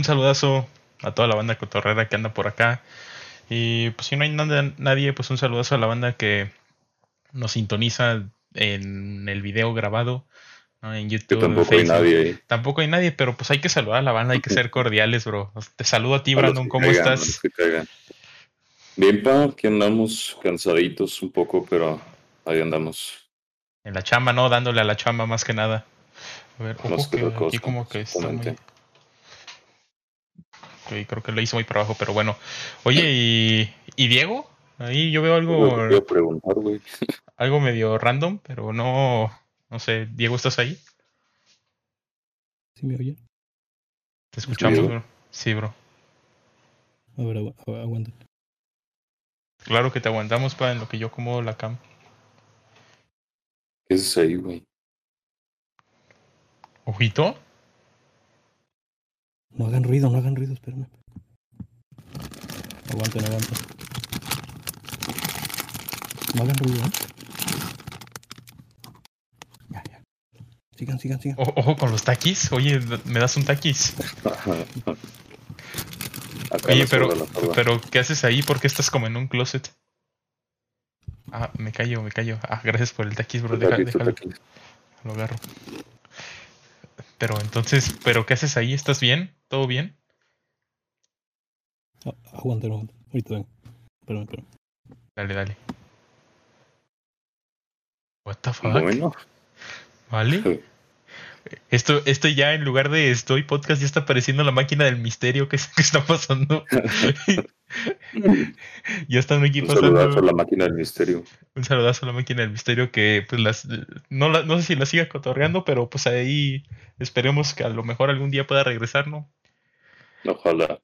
un saludazo a toda la banda cotorrera que anda por acá. Y pues si no hay nadie, pues un saludazo a la banda que nos sintoniza en el video grabado. En YouTube. tampoco hay nadie Tampoco hay nadie, pero pues hay que saludar a la banda, hay que ser cordiales, bro. Te saludo a ti, Brandon, ¿cómo estás? Bien, pa, aquí andamos cansaditos un poco, pero ahí andamos. En la chamba, ¿no? Dándole a la chamba más que nada. A ver, ojo que aquí como que está muy... creo que lo hizo muy para abajo, pero bueno. Oye, ¿y, ¿y Diego? Ahí yo veo algo... Voy a preguntar, güey. Algo medio random, pero no... No sé, Diego, ¿estás ahí? ¿Sí me oye? Te escuchamos, bro. Sí, bro. A ver, aguanta. Claro que te aguantamos para en lo que yo acomodo la cam. ¿Qué es ahí, güey? ¿Ojito? No hagan ruido, no hagan ruido, espérame. Aguanten, aguanten. No hagan ruido, ¿eh? Ya, ya. Sigan, sigan, sigan. ojo con los taquis. Oye, ¿me das un taquis? Oye, pero, pero ¿qué haces ahí? ¿Por qué estás como en un closet? Ah, me callo, me callo. Ah, gracias por el taquis, bro. Déjalo, déjalo. Lo agarro. Pero entonces, ¿pero qué haces ahí? ¿Estás bien? ¿Todo bien? Ah, aguanta, aguanta. Ahorita vengo. Espérame, espérame. Dale, dale. What the fuck? Bueno. ¿Vale? Esto, esto ya en lugar de estoy podcast ya está apareciendo la máquina del misterio que, está pasando. ya están aquí pasando. Un saludazo a la máquina del misterio. Un saludazo a la máquina del misterio que pues las no, no sé si la siga cotorreando, pero pues ahí esperemos que a lo mejor algún día pueda regresar, ¿no? Ojalá.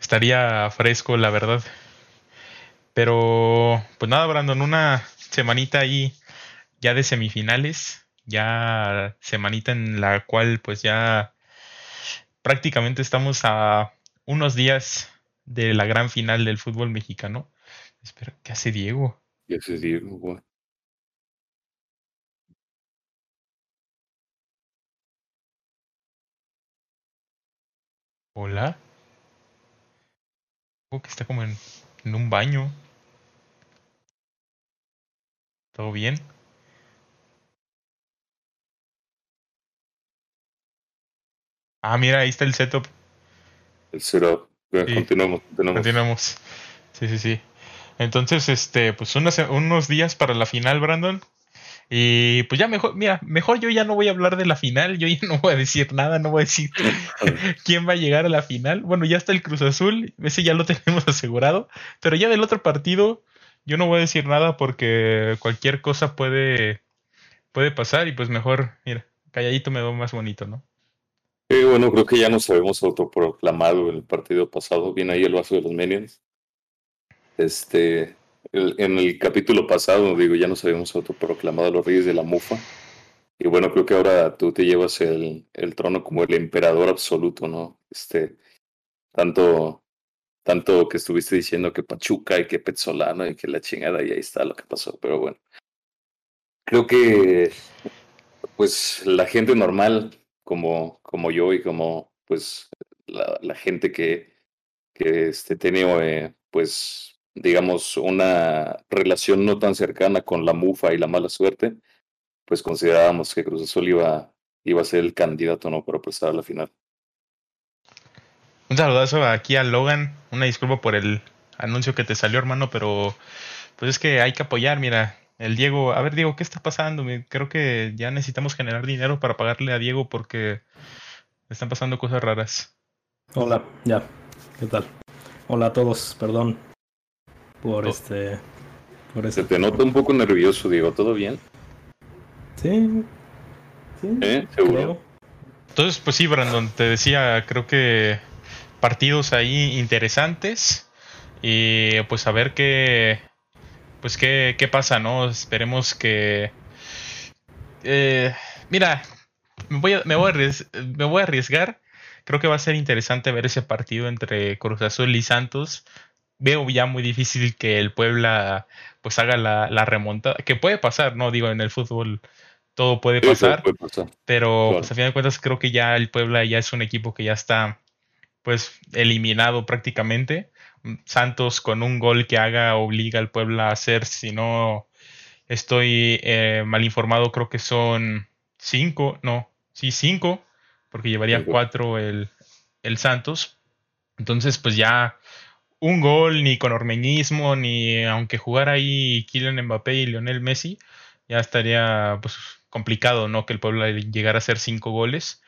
Estaría fresco, la verdad. Pero, pues nada, Brandon, una semanita ahí ya de semifinales ya semanita en la cual pues ya prácticamente estamos a unos días de la gran final del fútbol mexicano. Espera, ¿qué hace Diego? ¿Qué hace Diego? Hola. Oh, que está como en, en un baño. ¿Todo bien? Ah, mira, ahí está el setup. El setup. continuamos, continuamos. Sí, sí, sí. Entonces, este, pues unos días para la final, Brandon. Y pues ya mejor, mira, mejor yo ya no voy a hablar de la final, yo ya no voy a decir nada, no voy a decir quién va a llegar a la final. Bueno, ya está el Cruz Azul, ese ya lo tenemos asegurado, pero ya del otro partido yo no voy a decir nada porque cualquier cosa puede, puede pasar y pues mejor, mira, calladito me veo más bonito, ¿no? Bueno, creo que ya nos habíamos autoproclamado el partido pasado. Viene ahí el vaso de los Minions. Este, en el capítulo pasado, digo, ya nos habíamos autoproclamado los Reyes de la Mufa. Y bueno, creo que ahora tú te llevas el, el trono como el emperador absoluto, ¿no? Este, tanto, tanto que estuviste diciendo que Pachuca y que Petzolano y que la chingada, y ahí está lo que pasó. Pero bueno, creo que, pues, la gente normal como, como yo y como pues la, gente que, que este, tenido eh, pues digamos una relación no tan cercana con la mufa y la mala suerte, pues considerábamos que Cruz Azul iba, iba a ser el candidato no para pasar a la final. Un saludazo aquí a Logan, una disculpa por el anuncio que te salió hermano, pero pues es que hay que apoyar, mira, el Diego, a ver Diego, ¿qué está pasando? Creo que ya necesitamos generar dinero para pagarle a Diego porque están pasando cosas raras. Hola, ya, ¿qué tal? Hola a todos, perdón por oh. este... Por Se te nota un poco nervioso, Diego, ¿todo bien? Sí. sí ¿Eh? ¿Seguro? Entonces, pues sí, Brandon, te decía, creo que partidos ahí interesantes y pues a ver qué, pues qué, qué pasa, ¿no? Esperemos que... Eh, mira, me voy, a, me, voy me voy a arriesgar. Creo que va a ser interesante ver ese partido entre Cruz Azul y Santos. Veo ya muy difícil que el Puebla pues haga la, la remontada, que puede pasar, ¿no? Digo, en el fútbol todo puede pasar. Pero pues, a fin de cuentas creo que ya el Puebla ya es un equipo que ya está pues eliminado prácticamente. Santos con un gol que haga obliga al Puebla a hacer, si no estoy eh, mal informado, creo que son cinco, no, sí, cinco, porque llevaría cuatro el, el Santos. Entonces, pues ya un gol, ni con ormeñismo, ni aunque jugara ahí Kylian Mbappé y Lionel Messi, ya estaría pues complicado, ¿no? Que el Puebla llegara a hacer cinco goles.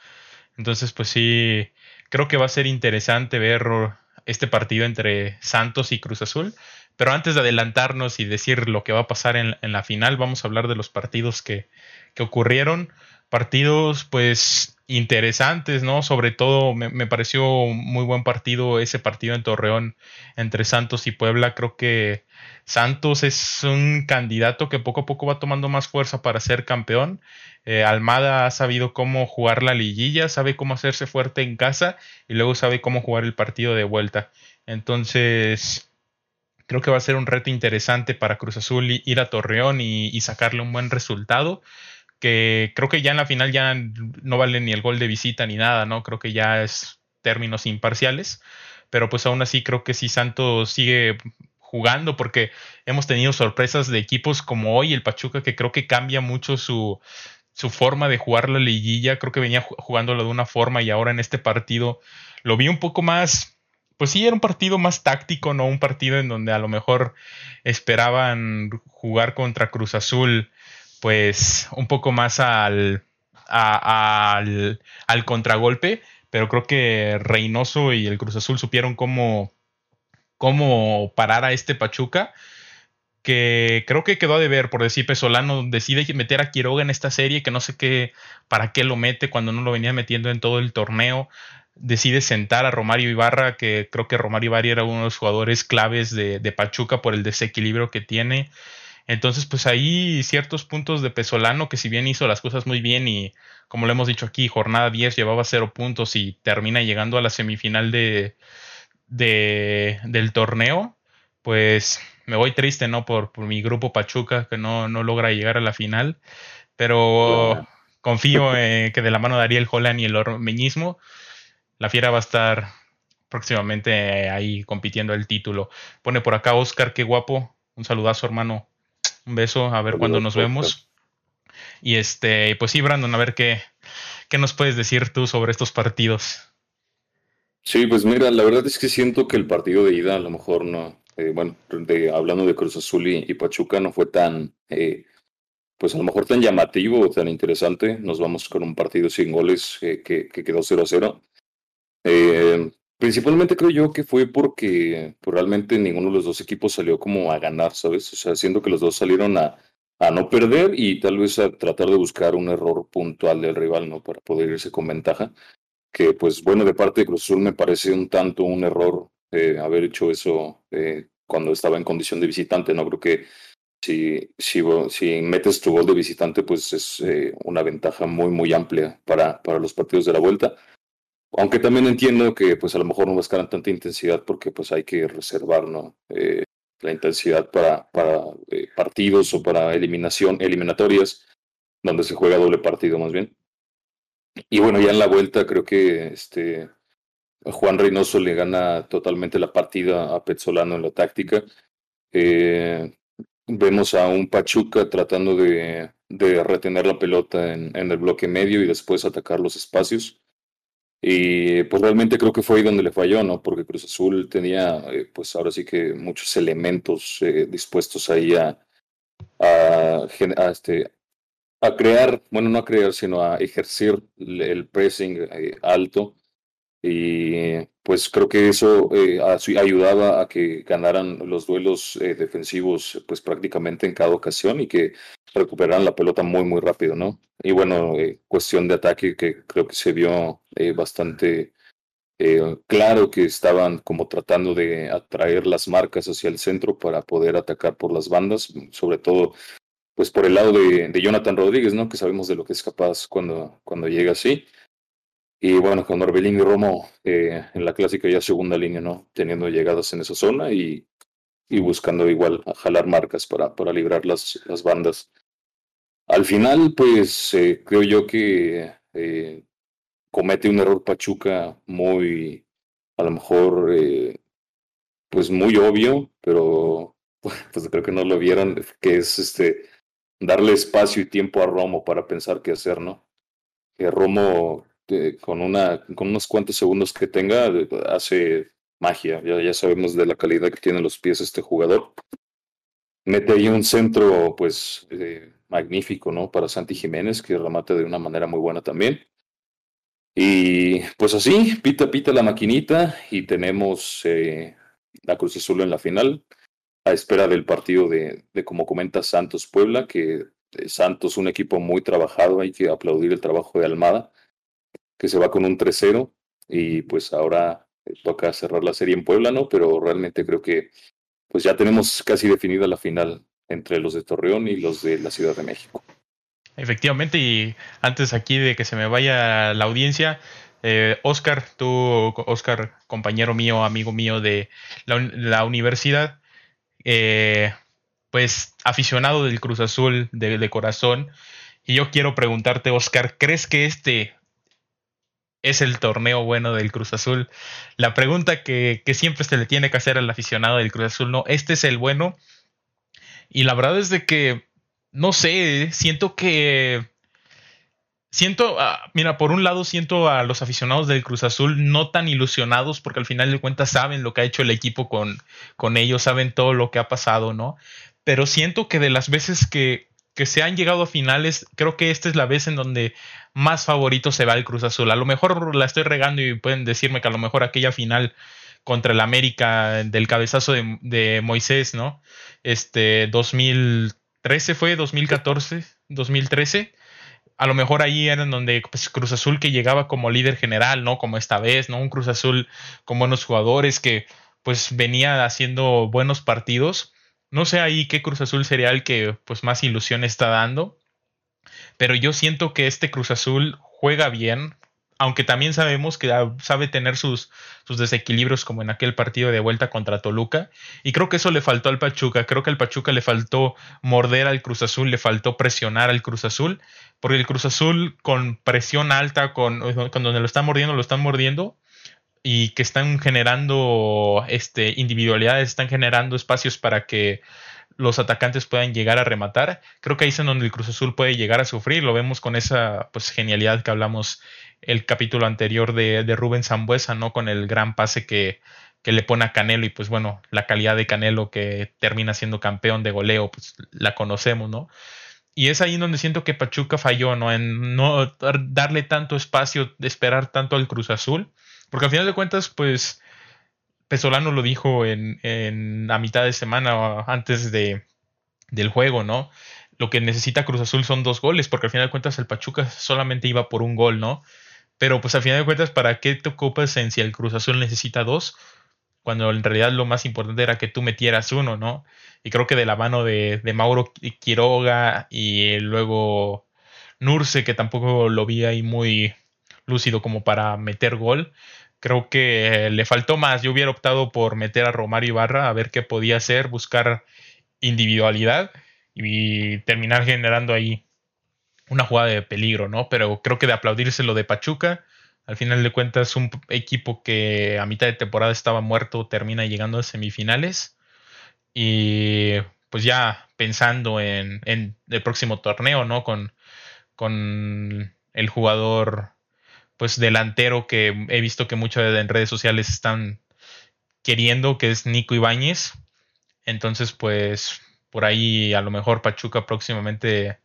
Entonces, pues sí, creo que va a ser interesante ver este partido entre Santos y Cruz Azul. Pero antes de adelantarnos y decir lo que va a pasar en, la final, vamos a hablar de los partidos que, que ocurrieron. Partidos, pues, interesantes, ¿no? Sobre todo me, me, pareció muy buen partido ese partido en Torreón entre Santos y Puebla. Creo que Santos es un candidato que poco a poco va tomando más fuerza para ser campeón. Eh, Almada ha sabido cómo jugar la liguilla, sabe cómo hacerse fuerte en casa y luego sabe cómo jugar el partido de vuelta. Entonces, creo que va a ser un reto interesante para Cruz Azul ir a Torreón y sacarle un buen resultado que creo que ya en la final ya no vale ni el gol de visita ni nada, ¿no? Creo que ya es términos imparciales, pero pues aún así creo que si Santos sigue jugando porque hemos tenido sorpresas de equipos como hoy el Pachuca que creo que cambia mucho su, su forma de jugar la liguilla, creo que venía jugándolo de una forma y ahora en este partido lo vi un poco más, pues sí, era un partido más táctico, no un partido en donde a lo mejor esperaban jugar contra Cruz Azul pues un poco más al, al, contragolpe, pero creo que Reynoso y el Cruz Azul supieron cómo, cómo parar a este Pachuca que creo que quedó de ver, por decir, Pesolano decide meter a Quiroga en esta serie, que no sé qué, para qué lo mete cuando no lo venía metiendo en todo el torneo. Decide sentar a Romario Ibarra, que creo que Romario Ibarra era uno de los jugadores claves de, de Pachuca por el desequilibrio que tiene. Entonces, pues ahí ciertos puntos de Pesolano que si bien hizo las cosas muy bien y como lo hemos dicho aquí, jornada 10 llevaba cero puntos y termina llegando a la semifinal de, de del torneo, pues me voy triste, ¿no? Por, por mi grupo Pachuca que no, no, logra llegar a la final, pero confío en que de la mano de Ariel Holland y el ormeñismo, la fiera va a estar próximamente ahí compitiendo el título. Pone por acá Oscar, qué guapo. Un saludazo, hermano. Un beso, a ver cuándo nos vemos. Y este, pues sí, Brandon, a ver qué, qué nos puedes decir tú sobre estos partidos. Sí, pues mira, la verdad es que siento que el partido de ida a lo mejor no, eh, bueno, hablando de Cruz Azul y, Pachuca no fue tan, eh, pues a lo mejor tan llamativo o tan interesante. Nos vamos con un partido sin goles eh, que, que, quedó 0-0. Principalmente creo yo que fue porque pues, realmente ninguno de los dos equipos salió como a ganar, ¿sabes? O sea, siendo que los dos salieron a, a no perder y tal vez a tratar de buscar un error puntual del rival, ¿no? Para poder irse con ventaja. Que pues bueno, de parte de Cruz Azul me parece un tanto un error eh, haber hecho eso eh, cuando estaba en condición de visitante, ¿no? Creo que si, si, metes tu gol de visitante, pues es eh, una ventaja muy, muy amplia para, para los partidos de la vuelta. Aunque también entiendo que pues a lo mejor no buscarán tanta intensidad porque pues hay que reservar. Eh, la intensidad para, para eh, partidos o para eliminación, eliminatorias, donde se juega doble partido más bien. Y bueno, ya en la vuelta creo que este Juan Reynoso le gana totalmente la partida a Petzolano en la táctica. Eh, vemos a un Pachuca tratando de, de retener la pelota en, en, el bloque medio y después atacar los espacios. Y pues realmente creo que fue ahí donde le falló, ¿no? Porque Cruz Azul tenía, eh, pues ahora sí que muchos elementos eh, dispuestos ahí a, a, este, a crear, bueno, no a crear, sino a ejercer el pressing eh, alto y pues creo que eso eh, ayudaba a que ganaran los duelos eh, defensivos pues prácticamente en cada ocasión y que recuperaran la pelota muy muy rápido, ¿no? Y bueno, eh, cuestión de ataque que creo que se vio bastante claro que estaban como tratando de atraer las marcas hacia el centro para poder atacar por las bandas, sobre todo pues por el lado de, de Jonathan Rodríguez, ¿no? Que sabemos de lo que es capaz cuando, cuando llega así. Y bueno, con Orbelín y Romo eh, en la clásica ya segunda línea, ¿no? Teniendo llegadas en esa zona y, y buscando igual jalar marcas para, para librar las, las bandas. Al final, pues eh, creo yo que eh, comete un error Pachuca muy, a lo mejor, eh, pues muy obvio, pero pues creo que no lo vieron, que es este darle espacio y tiempo a Romo para pensar qué hacer, ¿no? Que Romo con una con unos cuantos segundos que tenga hace magia. Ya, ya sabemos de la calidad que tienen los pies este jugador. Mete ahí un centro, pues, eh, magnífico, ¿no? Para Santi Jiménez, que remate de una manera muy buena también. Y pues así, pita, pita la maquinita y tenemos eh, la Cruz Azul en la final, a espera del partido de, de como comenta Santos Puebla, que eh, Santos, un equipo muy trabajado, hay que aplaudir el trabajo de Almada, que se va con un 3-0 y pues ahora toca cerrar la serie en Puebla, ¿no? Pero realmente creo que pues ya tenemos casi definida la final entre los de Torreón y los de la Ciudad de México. Efectivamente, y antes aquí de que se me vaya la audiencia, eh, Oscar, tú, Oscar, compañero mío, amigo mío de la, universidad, eh, pues aficionado del Cruz Azul de, de, corazón, y yo quiero preguntarte, Oscar, ¿crees que este es el torneo bueno del Cruz Azul. La pregunta que, siempre se le tiene que hacer al aficionado del Cruz Azul, no, este es el bueno. Y la verdad es de que, no sé, siento que... Siento, ah, mira, por un lado siento a los aficionados del Cruz Azul no tan ilusionados porque al final de cuentas saben lo que ha hecho el equipo con, con ellos, saben todo lo que ha pasado, ¿no? Pero siento que de las veces que, que se han llegado a finales, creo que esta es la vez en donde más favorito se va el Cruz Azul. A lo mejor la estoy regando y pueden decirme que a lo mejor aquella final contra el América del cabezazo de, Moisés, ¿no? Este 2013 fue, 2014, 2013. A lo mejor ahí era en donde pues, Cruz Azul que llegaba como líder general, ¿no? Como esta vez, ¿no? Un Cruz Azul con buenos jugadores que pues venía haciendo buenos partidos no sé ahí qué Cruz Azul sería el que pues más ilusión está dando. Pero yo siento que este Cruz Azul juega bien, aunque también sabemos que sabe tener sus, sus, desequilibrios como en aquel partido de vuelta contra Toluca. Y creo que eso le faltó al Pachuca. Creo que al Pachuca le faltó morder al Cruz Azul, le faltó presionar al Cruz Azul. Porque el Cruz Azul con presión alta, con, con donde lo están mordiendo, lo están mordiendo y que están generando este, individualidades, están generando espacios para que los atacantes puedan llegar a rematar. Creo que ahí es en donde el Cruz Azul puede llegar a sufrir. Lo vemos con esa pues, genialidad que hablamos el capítulo anterior de, de Rubén Zambuesa, ¿no? Con el gran pase que, que, le pone a Canelo y pues bueno, la calidad de Canelo que termina siendo campeón de goleo, pues la conocemos, ¿no? Y es ahí donde siento que Pachuca falló, ¿no? En no darle tanto espacio, de esperar tanto al Cruz Azul porque al final de cuentas, pues, Pesolano lo dijo en, en a mitad de semana antes de, del juego, ¿no? Lo que necesita Cruz Azul son dos goles, porque al final de cuentas el Pachuca solamente iba por un gol, ¿no? Pero pues al final de cuentas, ¿para qué te ocupas en si el Cruz Azul necesita dos? Cuando en realidad lo más importante era que tú metieras uno, ¿no? Y creo que de la mano de, de Mauro Quiroga y luego Nurse, que tampoco lo vi ahí muy lúcido como para meter gol, creo que le faltó más. Yo hubiera optado por meter a Romario Ibarra a ver qué podía hacer, buscar individualidad y terminar generando ahí una jugada de peligro, ¿no? Pero creo que de aplaudirse lo de Pachuca, al final de cuentas un equipo que a mitad de temporada estaba muerto termina llegando a semifinales y pues ya pensando en, en el próximo torneo, ¿no? Con, con el jugador pues delantero que he visto que muchos en redes sociales están queriendo, que es Nico Ibáñez. Entonces, pues por ahí a lo mejor Pachuca próximamente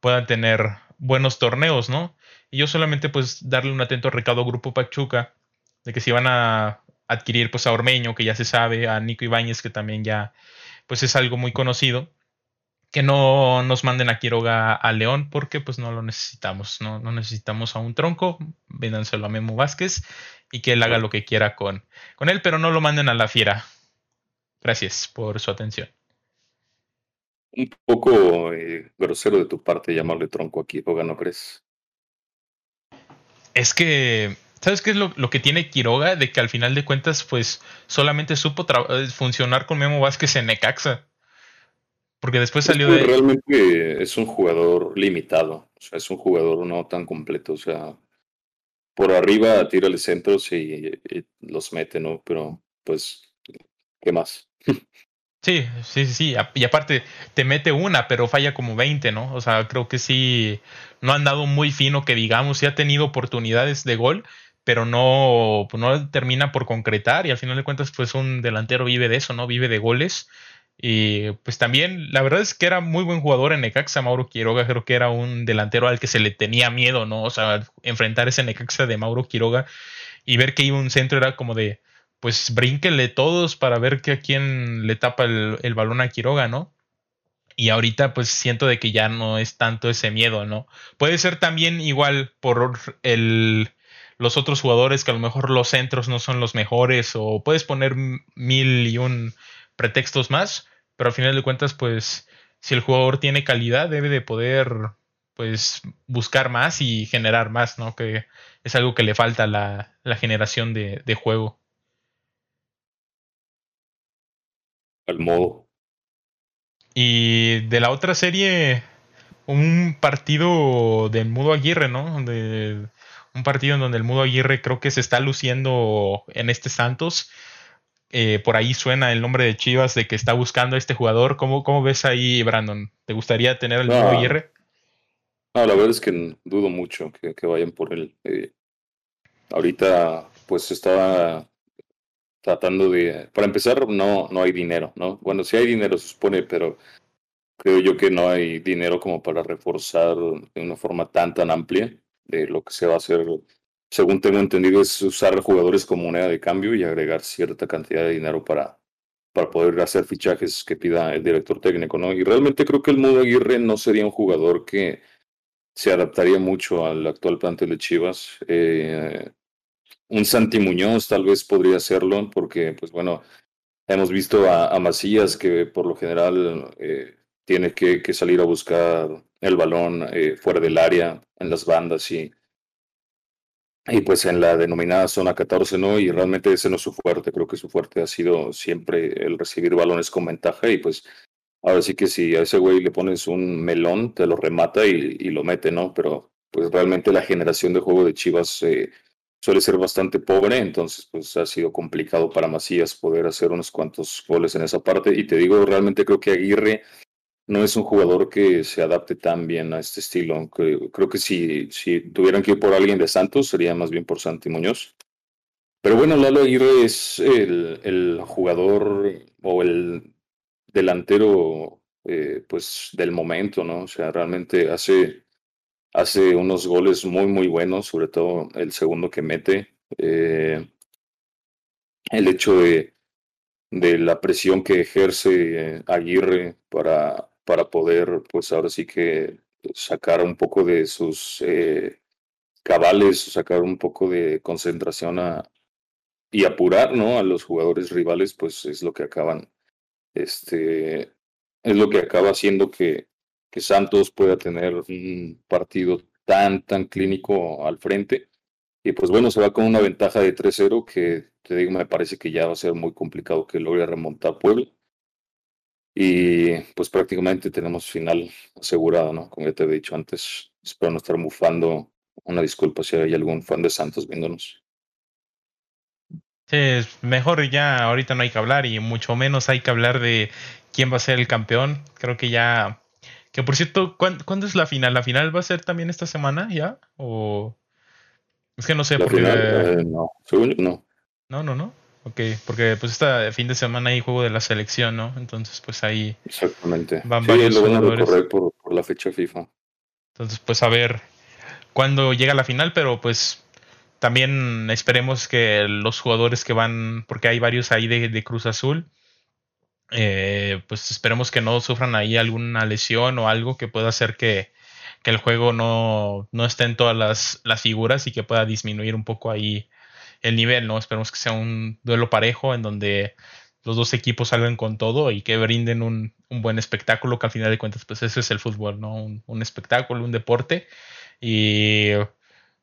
puedan tener buenos torneos, ¿no? Y yo solamente pues darle un atento recado al Grupo Pachuca de que si van a adquirir pues a Ormeño, que ya se sabe, a Nico Ibáñez, que también ya pues es algo muy conocido, que no nos manden a Quiroga a León porque pues no lo necesitamos, no, no necesitamos a un tronco, véndanselo a Memo Vázquez y que él haga lo que quiera con, con él, pero no lo manden a la fiera. Gracias por su atención. Un poco eh, grosero de tu parte llamarle tronco a Quiroga, ¿no crees? Es que, ¿sabes qué es lo, lo, que tiene Quiroga? De que al final de cuentas, pues solamente supo funcionar con Memo Vázquez en Necaxa Porque después salió de... Realmente es un jugador limitado, o sea, es un jugador no tan completo, o sea, por arriba tira el centros y, los mete, ¿no? Pero pues, ¿qué más? Sí, sí, sí. Y aparte, te mete una, pero falla como 20, ¿no? O sea, creo que sí, no han dado muy fino que digamos, sí ha tenido oportunidades de gol, pero no, no termina por concretar y al final de cuentas, pues un delantero vive de eso, ¿no? Vive de goles. Y pues también, la verdad es que era muy buen jugador en Necaxa, Mauro Quiroga, creo que era un delantero al que se le tenía miedo, ¿no? O sea, enfrentar ese Necaxa de Mauro Quiroga y ver que iba un centro era como de, pues brínquenle todos para ver que a quién le tapa el, el, balón a Quiroga, ¿no? Y ahorita pues siento de que ya no es tanto ese miedo, ¿no? Puede ser también igual por el, los otros jugadores que a lo mejor los centros no son los mejores o puedes poner mil y un pretextos más, pero al final de cuentas pues si el jugador tiene calidad debe de poder pues buscar más y generar más, ¿no? Que es algo que le falta a la, la generación de, de juego. Al modo. Y de la otra serie, un partido del Mudo Aguirre, ¿no? De, un partido en donde el Mudo Aguirre creo que se está luciendo en este Santos. Eh, por ahí suena el nombre de Chivas de que está buscando a este jugador. ¿Cómo, cómo ves ahí, Brandon? ¿Te gustaría tener al Mudo Aguirre? No, la verdad es que dudo mucho que, que vayan por él. Eh, ahorita, pues estaba tratando de, para empezar, no, no hay dinero, ¿no? Bueno, sí hay dinero, se supone, pero creo yo que no hay dinero como para reforzar de una forma tan, tan amplia de lo que se va a hacer. Según tengo entendido, es usar jugadores como moneda de cambio y agregar cierta cantidad de dinero para, para poder hacer fichajes que pida el director técnico, ¿no? Y realmente creo que el Mudo Aguirre no sería un jugador que se adaptaría mucho al actual plantel de Chivas. Eh, un Santi Muñoz tal vez podría serlo, porque, pues bueno, hemos visto a, Macías que por lo general eh, tiene que, que, salir a buscar el balón eh, fuera del área, en las bandas y, y pues en la denominada zona 14 no, y realmente ese no es su fuerte, creo que su fuerte ha sido siempre el recibir balones con ventaja y pues ahora sí que si a ese güey le pones un melón, te lo remata y, lo mete, ¿no? Pero pues realmente la generación de juego de Chivas... Eh, suele ser bastante pobre, entonces pues ha sido complicado para Macías poder hacer unos cuantos goles en esa parte. Y te digo, realmente creo que Aguirre no es un jugador que se adapte tan bien a este estilo. Creo, creo que si, si tuvieran que ir por alguien de Santos, sería más bien por Santi Muñoz. Pero bueno, Lalo Aguirre es el, el jugador o el delantero eh, pues del momento, ¿no? O sea, realmente hace hace unos goles muy, muy buenos, sobre todo el segundo que mete. Eh, el hecho de, de, la presión que ejerce Aguirre para, para poder, pues ahora sí que sacar un poco de sus eh, cabales, sacar un poco de concentración a, y apurar ¿no? a los jugadores rivales, pues es lo que acaban, este, es lo que acaba haciendo que, que Santos pueda tener un partido tan, tan clínico al frente. Y pues bueno, se va con una ventaja de 3-0 que te digo, me parece que ya va a ser muy complicado que logre remontar Puebla. Y pues prácticamente tenemos final asegurado, ¿no? Como ya te he dicho antes, espero no estar mufando. Una disculpa si hay algún fan de Santos viéndonos. Sí, mejor ya ahorita no hay que hablar y mucho menos hay que hablar de quién va a ser el campeón. Creo que ya que por cierto, ¿cuándo, es la final? ¿La final va a ser también esta semana ya? ¿O.? Es que no sé, porque. Eh, no, según no. No, no, no. Ok, porque pues este fin de semana hay juego de la selección, ¿no? Entonces, pues ahí. Exactamente. Van varios lo van a correr por, por la fecha FIFA. Entonces, pues a ver cuándo llega la final, pero pues también esperemos que los jugadores que van, porque hay varios ahí de, de Cruz Azul, eh, pues esperemos que no sufran ahí alguna lesión o algo que pueda hacer que, el juego no, no esté en todas las, las, figuras y que pueda disminuir un poco ahí el nivel, ¿no? Esperemos que sea un duelo parejo en donde los dos equipos salgan con todo y que brinden un, un buen espectáculo, que al final de cuentas, pues eso es el fútbol, ¿no? Un, un espectáculo, un deporte. Y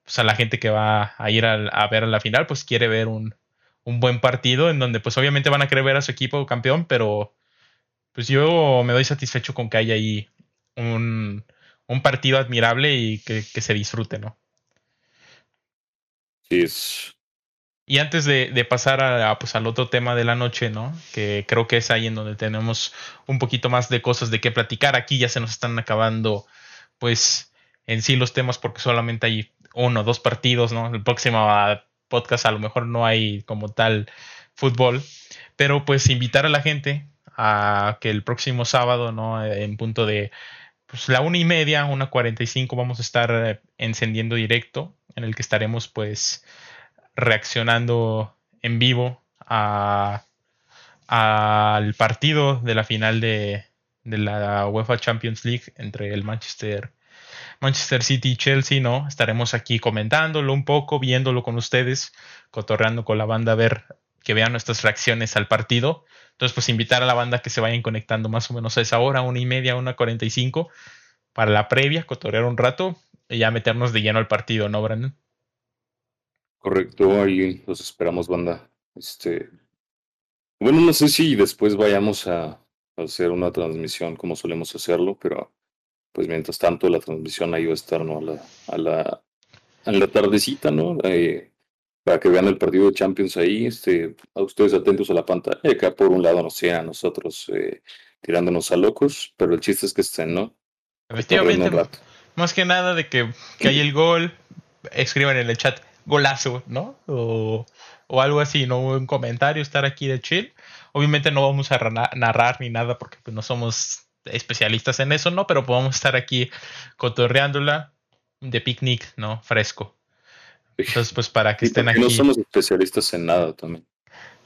pues a la gente que va a ir a, a ver a la final, pues quiere ver un, un buen partido en donde pues obviamente van a querer ver a su equipo campeón, pero pues yo me doy satisfecho con que haya ahí un, un partido admirable y que, que, se disfrute, ¿no? Sí. Y antes de, pasar a, pues, al otro tema de la noche, ¿no? Que creo que es ahí en donde tenemos un poquito más de cosas de qué platicar. Aquí ya se nos están acabando, pues, en sí los temas porque solamente hay uno o dos partidos, ¿no? El próximo podcast a lo mejor no hay como tal fútbol, pero pues invitar a la gente a que el próximo sábado, ¿no? En punto de pues, la una y media, una cuarenta y cinco, vamos a estar eh, encendiendo directo, en el que estaremos pues reaccionando en vivo al partido de la final de, de la UEFA Champions League entre el Manchester Manchester City y Chelsea, ¿no? Estaremos aquí comentándolo un poco, viéndolo con ustedes, cotorreando con la banda a ver que vean nuestras reacciones al partido. Entonces, pues invitar a la banda que se vayan conectando más o menos a esa hora, una y media, una cuarenta y cinco, para la previa, cotorrear un rato y ya meternos de lleno al partido, ¿no, Brandon? Correcto, ahí los esperamos, banda. Este, bueno, no sé si después vayamos a hacer una transmisión como solemos hacerlo, pero pues mientras tanto la transmisión ahí va a estar, ¿no? A la, a la, a la tardecita, ¿no? Eh, para que vean el partido de Champions ahí, este, a ustedes atentos a la pantalla, acá por un lado no sea a nosotros eh, tirándonos a locos, pero el chiste es que estén, ¿no? Efectivamente, más que nada de que, que hay el gol, escriban en el chat golazo, ¿no? O, o algo así, ¿no? Un comentario, estar aquí de chill. Obviamente no vamos a narrar ni nada porque pues, no somos especialistas en eso, ¿no? Pero podemos estar aquí cotorreándola de picnic, ¿no? Fresco. Entonces, pues para que estén aquí. No somos especialistas en nada también.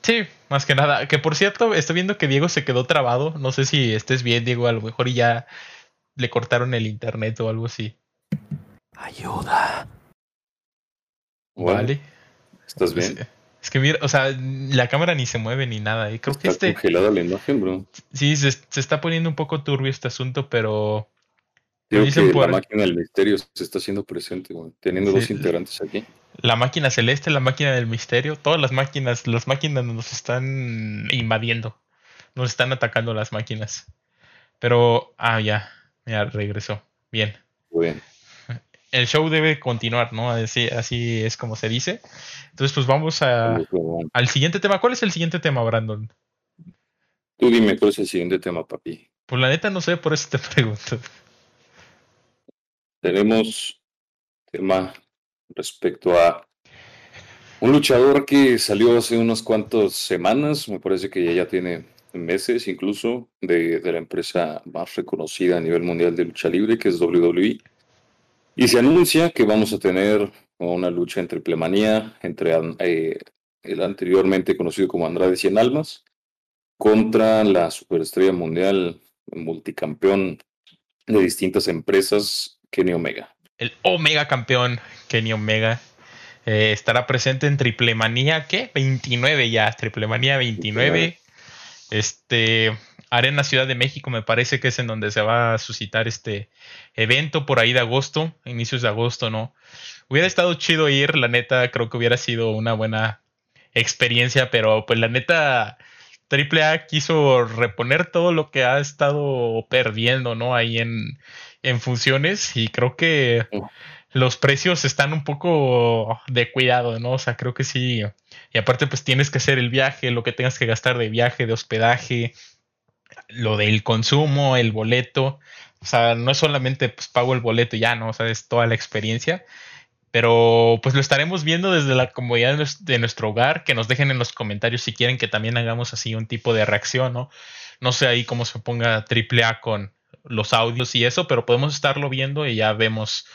Sí, más que nada. Que por cierto, estoy viendo que Diego se quedó trabado. No sé si estés bien, Diego. A lo mejor ya le cortaron el internet o algo así. Ayuda. Vale. ¿Estás bien? Es que mira, o sea, la cámara ni se mueve ni nada. Y creo está que este. congelada la imagen, bro. Sí, se, se, está poniendo un poco turbio este asunto, pero. Creo que por... la máquina del misterio se está haciendo presente. Teniendo sí, dos integrantes aquí. La máquina celeste, la máquina del misterio, todas las máquinas, las máquinas nos están invadiendo. Nos están atacando las máquinas. Pero, ah, ya, ya regresó. Bien. Muy bien el show debe continuar, ¿no? Así, así es como se dice. Entonces, pues vamos a, al siguiente tema. ¿Cuál es el siguiente tema, Brandon? Tú dime cuál es el siguiente tema, papi. Pues la neta no sé, por eso te pregunto. Tenemos tema respecto a un luchador que salió hace unas cuantas semanas, me parece que ya tiene meses incluso, de, de la empresa más reconocida a nivel mundial de lucha libre, que es WWE y se anuncia que vamos a tener una lucha entre Plemanía, entre eh, el anteriormente conocido como Andrade Cien Almas, contra la superestrella mundial multicampeón de distintas empresas, Kenny Omega. El Omega campeón, Kenny Omega. Eh, estará presente en Triplemanía, ¿qué? 29 ya, Triplemanía 29. Este, Arena Ciudad de México me parece que es en donde se va a suscitar este evento por ahí de agosto, inicios de agosto, ¿no? Hubiera estado chido ir, la neta, creo que hubiera sido una buena experiencia, pero pues la neta, AAA quiso reponer todo lo que ha estado perdiendo, ¿no? Ahí en, en funciones y creo que los precios están un poco de cuidado, ¿no? O sea, creo que sí. Y aparte, pues tienes que hacer el viaje, lo que tengas que gastar de viaje, de hospedaje, lo del consumo, el boleto. O sea, no es solamente pues pago el boleto ya, ¿no? O sea, es toda la experiencia. Pero pues lo estaremos viendo desde la comodidad de nuestro hogar. Que nos dejen en los comentarios si quieren que también hagamos así un tipo de reacción, ¿no? No sé ahí cómo se ponga AAA con los audios y eso, pero podemos estarlo viendo y ya vemos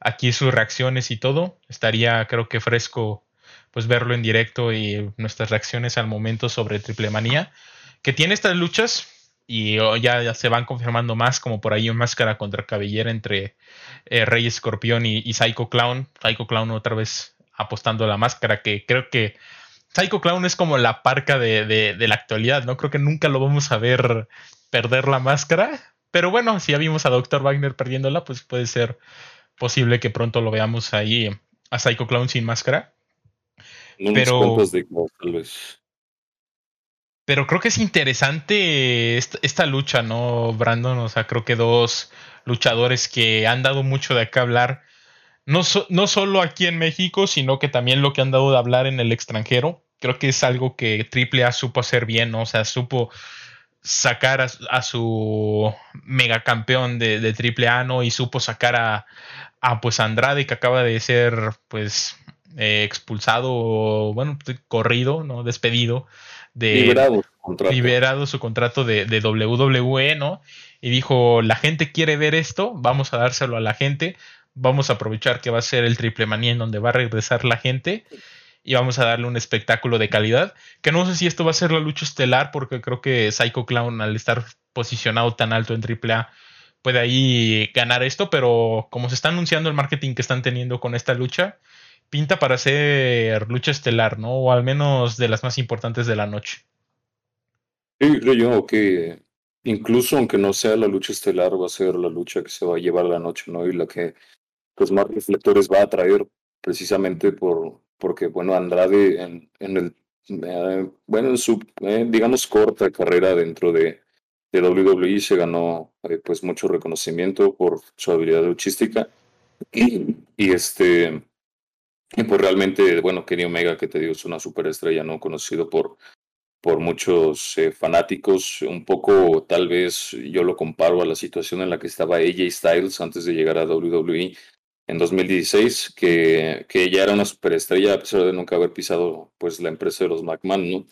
aquí sus reacciones y todo. Estaría, creo que fresco, pues verlo en directo y nuestras reacciones al momento sobre Triple Manía. Que tiene estas luchas, y oh, ya, ya, se van confirmando más, como por ahí un máscara contra cabellera entre eh, Rey Escorpión y, Psycho Clown. Psycho Clown otra vez apostando a la máscara, que creo que Psycho Clown es como la parca de, de, la actualidad, ¿no? Creo que nunca lo vamos a ver perder la máscara. Pero bueno, si ya vimos a Dr. Wagner perdiéndola, pues puede ser posible que pronto lo veamos ahí a Psycho Clown sin máscara. No pero... de tal vez. Pero creo que es interesante esta, lucha, ¿no, Brandon? O sea, creo que dos luchadores que han dado mucho de qué hablar, no, no solo aquí en México, sino que también lo que han dado de hablar en el extranjero. Creo que es algo que AAA supo hacer bien, ¿no? O sea, supo sacar a, su megacampeón de, de AAA, ¿no? Y supo sacar a, a pues Andrade, que acaba de ser, pues, eh, expulsado, bueno, corrido, ¿no? Despedido de liberado su contrato, liberado su contrato de, de, WWE, ¿no? Y dijo, la gente quiere ver esto, vamos a dárselo a la gente, vamos a aprovechar que va a ser el triple manía en donde va a regresar la gente y vamos a darle un espectáculo de calidad, que no sé si esto va a ser la lucha estelar, porque creo que Psycho Clown al estar posicionado tan alto en AAA puede ahí ganar esto, pero como se está anunciando el marketing que están teniendo con esta lucha, pinta para ser lucha estelar, ¿no? O al menos de las más importantes de la noche. Sí, creo yo que incluso aunque no sea la lucha estelar, va a ser la lucha que se va a llevar la noche, ¿no? Y la que pues más reflectores va a traer precisamente por porque bueno Andrade en, el eh, bueno en su eh, digamos corta carrera dentro de, de WWE se ganó eh, pues mucho reconocimiento por su habilidad luchística y, y este pues realmente, bueno, Kenny Omega, que te digo, es una superestrella, ¿no? Conocido por, por muchos eh, fanáticos. Un poco, tal vez, yo lo comparo a la situación en la que estaba AJ Styles antes de llegar a WWE en 2016, que, que ella era una superestrella a pesar de nunca haber pisado, pues, la empresa de los McMahon, ¿no?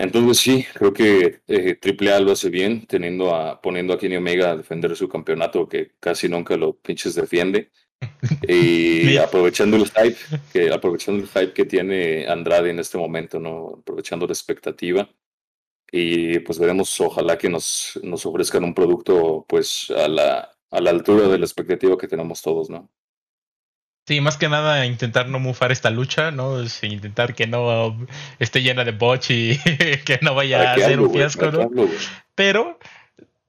Entonces sí, creo que eh, AAA lo hace bien, teniendo a, poniendo a Kenny Omega a defender su campeonato, que casi nunca lo pinches defiende. Y aprovechando el hype, que aprovechando el hype que tiene Andrade en este momento, ¿no? Aprovechando la expectativa. Y pues veremos, ojalá que nos, nos ofrezcan un producto pues a la, a la altura de la expectativa que tenemos todos, ¿no? Sí, más que nada intentar no mufar esta lucha, ¿no? intentar que no esté llena de botch y que no vaya a ser un fiasco, ¿no? Pero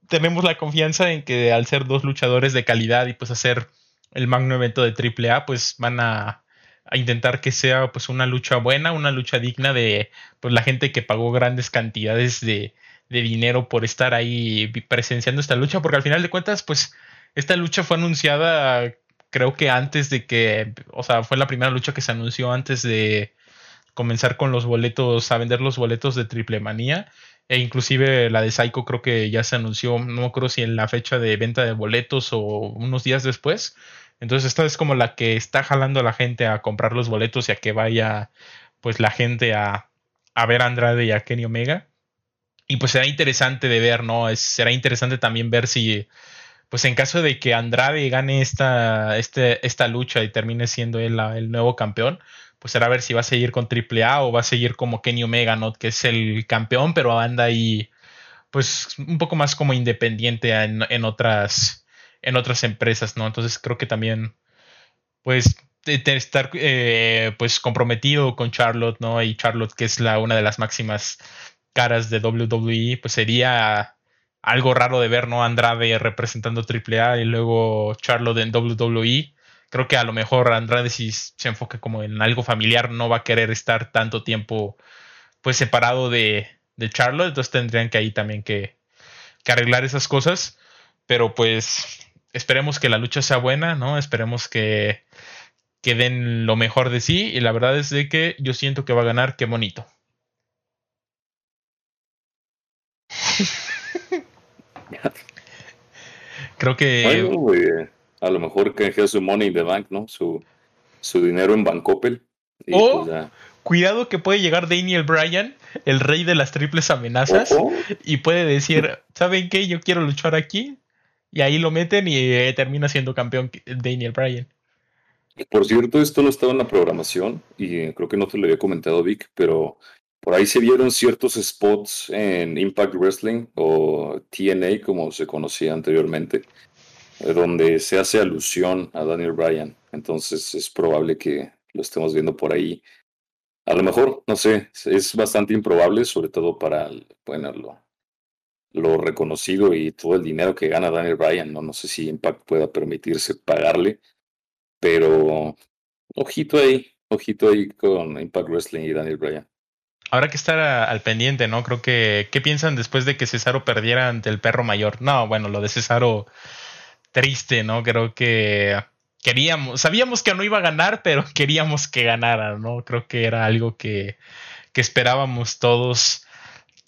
tenemos la confianza en que al ser dos luchadores de calidad y pues hacer el magno evento de AAA, pues van a, intentar que sea pues una lucha buena, una lucha digna de pues la gente que pagó grandes cantidades de, de dinero por estar ahí presenciando esta lucha, porque al final de cuentas, pues esta lucha fue anunciada creo que antes de que, o sea, fue la primera lucha que se anunció antes de comenzar con los boletos, a vender los boletos de Triple Manía. E inclusive la de Psycho creo que ya se anunció, no acuerdo si en la fecha de venta de boletos o unos días después. Entonces esta es como la que está jalando a la gente a comprar los boletos y a que vaya pues la gente a, a ver a Andrade y a Kenny Omega. Y pues será interesante de ver, ¿no? Es, será interesante también ver si, pues en caso de que Andrade gane esta, este, esta lucha y termine siendo él el nuevo campeón, pues será ver si va a seguir con AAA o va a seguir como Kenny Omega, ¿no? Que es el campeón, pero anda ahí, pues un poco más como independiente en, en otras en otras empresas, ¿no? Entonces creo que también, pues, estar eh, pues comprometido con Charlotte, ¿no? Y Charlotte, que es la, una de las máximas caras de WWE, pues sería algo raro de ver, ¿no? Andrade representando AAA y luego Charlotte en WWE. Creo que a lo mejor Andrade si se enfoca como en algo familiar no va a querer estar tanto tiempo pues separado de, de Charlotte, entonces tendrían que ahí también que, que arreglar esas cosas. Pero pues esperemos que la lucha sea buena, ¿no? Esperemos que, que den lo mejor de sí. Y la verdad es de que yo siento que va a ganar, qué bonito. Creo que. a lo mejor que su money in the bank, ¿no? Su, su dinero en Bancopel. o, pues cuidado que puede llegar Daniel Bryan, el rey de las triples amenazas, y puede decir: ¿Saben qué? Yo quiero luchar aquí. Y ahí lo meten y eh, termina siendo campeón Daniel Bryan. Por cierto, esto no estaba en la programación y creo que no te lo había comentado Vic, pero por ahí se vieron ciertos spots en Impact Wrestling o TNA como se conocía anteriormente, eh, donde se hace alusión a Daniel Bryan. Entonces es probable que lo estemos viendo por ahí. A lo mejor, no sé, es bastante improbable, sobre todo para, bueno, lo reconocido y todo el dinero que gana Daniel Bryan. No, no sé si Impact pueda permitirse pagarle, pero ojito ahí, ojito ahí con Impact Wrestling y Daniel Bryan. Habrá que estar al pendiente, ¿no? Creo que, ¿qué piensan después de que Cesaro perdiera ante el perro mayor? No, bueno, lo de Cesaro, triste, ¿no? Creo que queríamos, sabíamos que no iba a ganar, pero queríamos que ganara, ¿no? Creo que era algo que, que esperábamos todos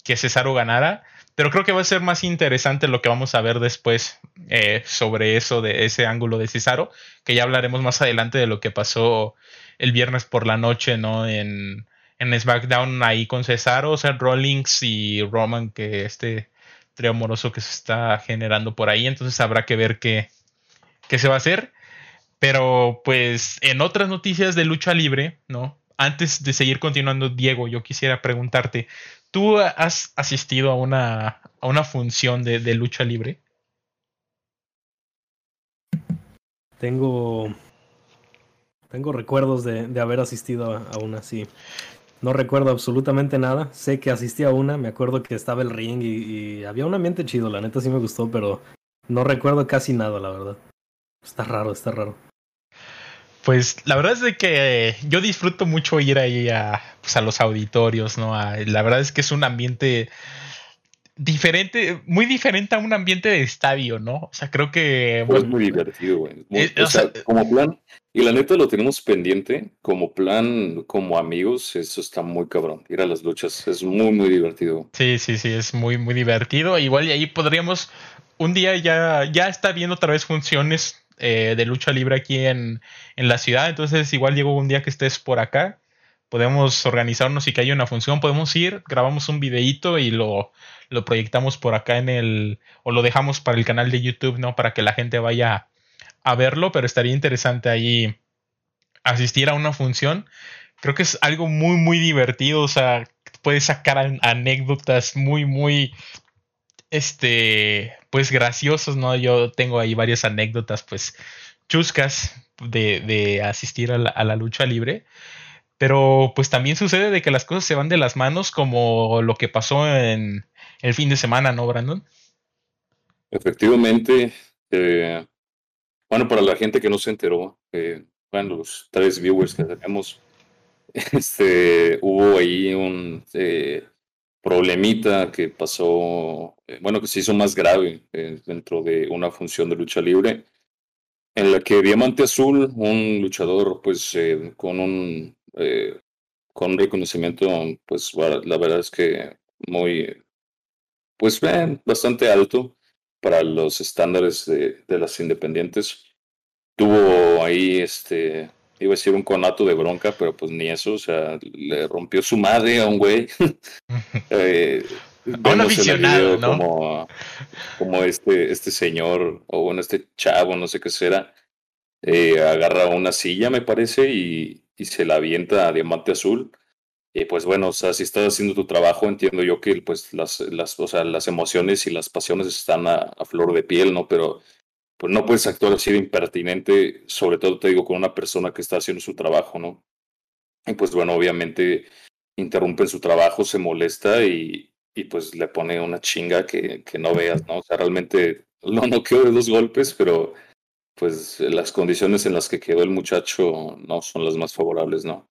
que Cesaro ganara. Pero creo que va a ser más interesante lo que vamos a ver después eh, sobre eso, de ese ángulo de Cesaro, que ya hablaremos más adelante de lo que pasó el viernes por la noche, ¿no? En, en SmackDown ahí con Cesaro, sea, Rollins y Roman, que este trío amoroso que se está generando por ahí, entonces habrá que ver qué, qué se va a hacer. Pero pues en otras noticias de lucha libre, ¿no? Antes de seguir continuando, Diego, yo quisiera preguntarte, ¿tú has asistido a una, a una función de, de lucha libre? Tengo tengo recuerdos de, de haber asistido a, a, una así. No recuerdo absolutamente nada. Sé que asistí a una, me acuerdo que estaba el ring y, había un ambiente chido, la neta sí me gustó, pero no recuerdo casi nada, la verdad. Está raro, está raro. Pues la verdad es de que yo disfruto mucho ir ahí a, pues, a los auditorios, ¿no? A, la verdad es que es un ambiente diferente, muy diferente a un ambiente de estadio, ¿no? O sea, creo que... Bueno, es muy divertido, güey. Eh, o, o sea, sea, como plan, y la neta lo tenemos pendiente, como plan, como amigos, eso está muy cabrón. Ir a las luchas es muy, muy divertido. Sí, sí, sí, es muy, muy divertido. Igual y ahí podríamos, un día ya, ya está viendo otra vez funciones eh, de lucha libre aquí en, en la ciudad, entonces igual llegó un día que estés por acá podemos organizarnos y que haya una función, podemos ir, grabamos un videíto y lo, lo proyectamos por acá en el, o lo dejamos para el canal de YouTube, ¿no? Para que la gente vaya a verlo, pero estaría interesante ahí asistir a una función. Creo que es algo muy, muy divertido, o sea, puedes sacar anécdotas muy, muy, este, pues graciosos, ¿no? Yo tengo ahí varias anécdotas, pues, chuscas de, de asistir a la, a la lucha libre. Pero pues también sucede de que las cosas se van de las manos como lo que pasó en el fin de semana, ¿no, Brandon? Efectivamente. Eh, bueno, para la gente que no se enteró, eh, bueno, los tres viewers que tenemos, este, hubo ahí un eh, problemita que pasó, eh, bueno, que se hizo más grave dentro de una función de lucha libre, en la que Diamante Azul, un luchador, pues, con un con reconocimiento, pues la verdad es que muy, pues eh, bastante alto para los estándares de, de, las independientes. Tuvo ahí, este, iba a decir un conato de bronca, pero pues ni eso, o sea, le rompió su madre a un güey. eh, un aficionado, ¿no? Como, como este, este señor, o bueno, este chavo, no sé qué será, eh, agarra una silla, me parece, y, y se la avienta a Diamante Azul. Y pues bueno, o sea, si estás haciendo tu trabajo, entiendo yo que pues las, las, o sea, las emociones y las pasiones están a, a, flor de piel, ¿no? Pero pues no puedes actuar así de impertinente, sobre todo te digo con una persona que está haciendo su trabajo, ¿no? Y pues bueno, obviamente interrumpen su trabajo, se molesta y, y pues le pone una chinga que, que no veas, ¿no? O sea, realmente lo noqueó de dos golpes, pero pues las condiciones en las que quedó el muchacho no son las más favorables, ¿no?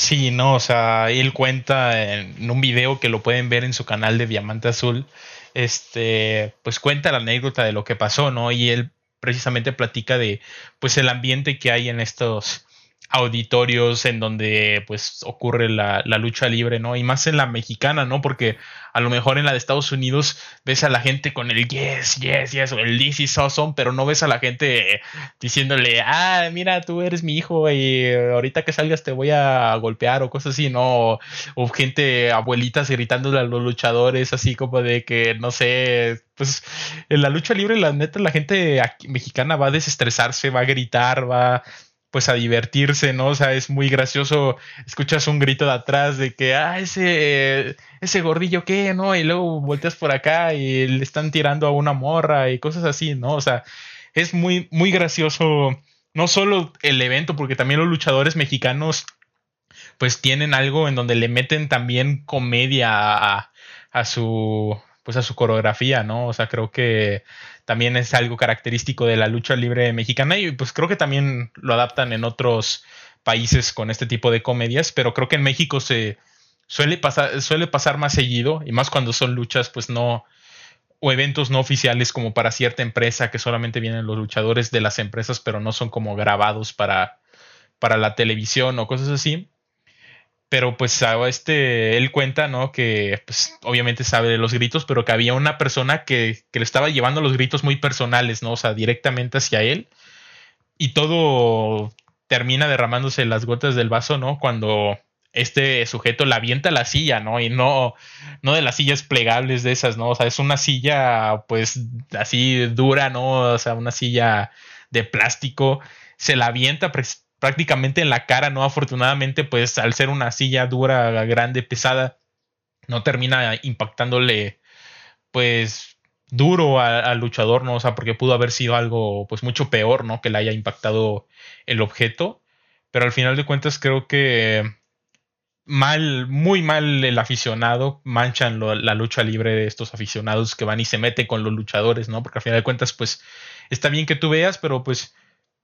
Sí, no, o sea, él cuenta en un video que lo pueden ver en su canal de Diamante Azul, este, pues cuenta la anécdota de lo que pasó, ¿no? Y él precisamente platica de, pues, el ambiente que hay en estos auditorios en donde pues ocurre la, la, lucha libre, ¿no? Y más en la mexicana, ¿no? Porque a lo mejor en la de Estados Unidos ves a la gente con el yes, yes, yes, o el this is awesome, pero no ves a la gente diciéndole, ah, mira, tú eres mi hijo y ahorita que salgas te voy a golpear o cosas así, ¿no? O gente, abuelitas gritándole a los luchadores, así como de que, no sé, pues en la lucha libre, la neta, la gente mexicana va a desestresarse, va a gritar, va pues a divertirse, ¿no? O sea, es muy gracioso, escuchas un grito de atrás de que, ah, ese, ese gordillo qué, ¿no? Y luego volteas por acá y le están tirando a una morra y cosas así, ¿no? O sea, es muy, muy gracioso, no solo el evento, porque también los luchadores mexicanos, pues tienen algo en donde le meten también comedia a, a su, pues a su coreografía, ¿no? O sea, creo que también es algo característico de la lucha libre mexicana y pues creo que también lo adaptan en otros países con este tipo de comedias, pero creo que en México se, suele pasar, suele pasar más seguido, y más cuando son luchas, pues no, o eventos no oficiales como para cierta empresa, que solamente vienen los luchadores de las empresas, pero no son como grabados para, para la televisión o cosas así. Pero pues este, él cuenta, ¿no? Que pues obviamente sabe de los gritos, pero que había una persona que, que le estaba llevando los gritos muy personales, ¿no? O sea, directamente hacia él. Y todo termina derramándose las gotas del vaso, ¿no? Cuando este sujeto la avienta la silla, ¿no? Y no, no de las sillas plegables de esas, ¿no? O sea, es una silla, pues, así dura, ¿no? O sea, una silla de plástico. Se la avienta prácticamente en la cara, ¿no? Afortunadamente, pues, al ser una silla dura, grande, pesada, no termina impactándole, pues, duro al luchador, ¿no? O sea, porque pudo haber sido algo, pues, mucho peor, ¿no? Que le haya impactado el objeto. Pero al final de cuentas creo que mal, muy mal el aficionado, manchan la lucha libre de estos aficionados que van y se meten con los luchadores, ¿no? Porque al final de cuentas, pues, está bien que tú veas, pero pues,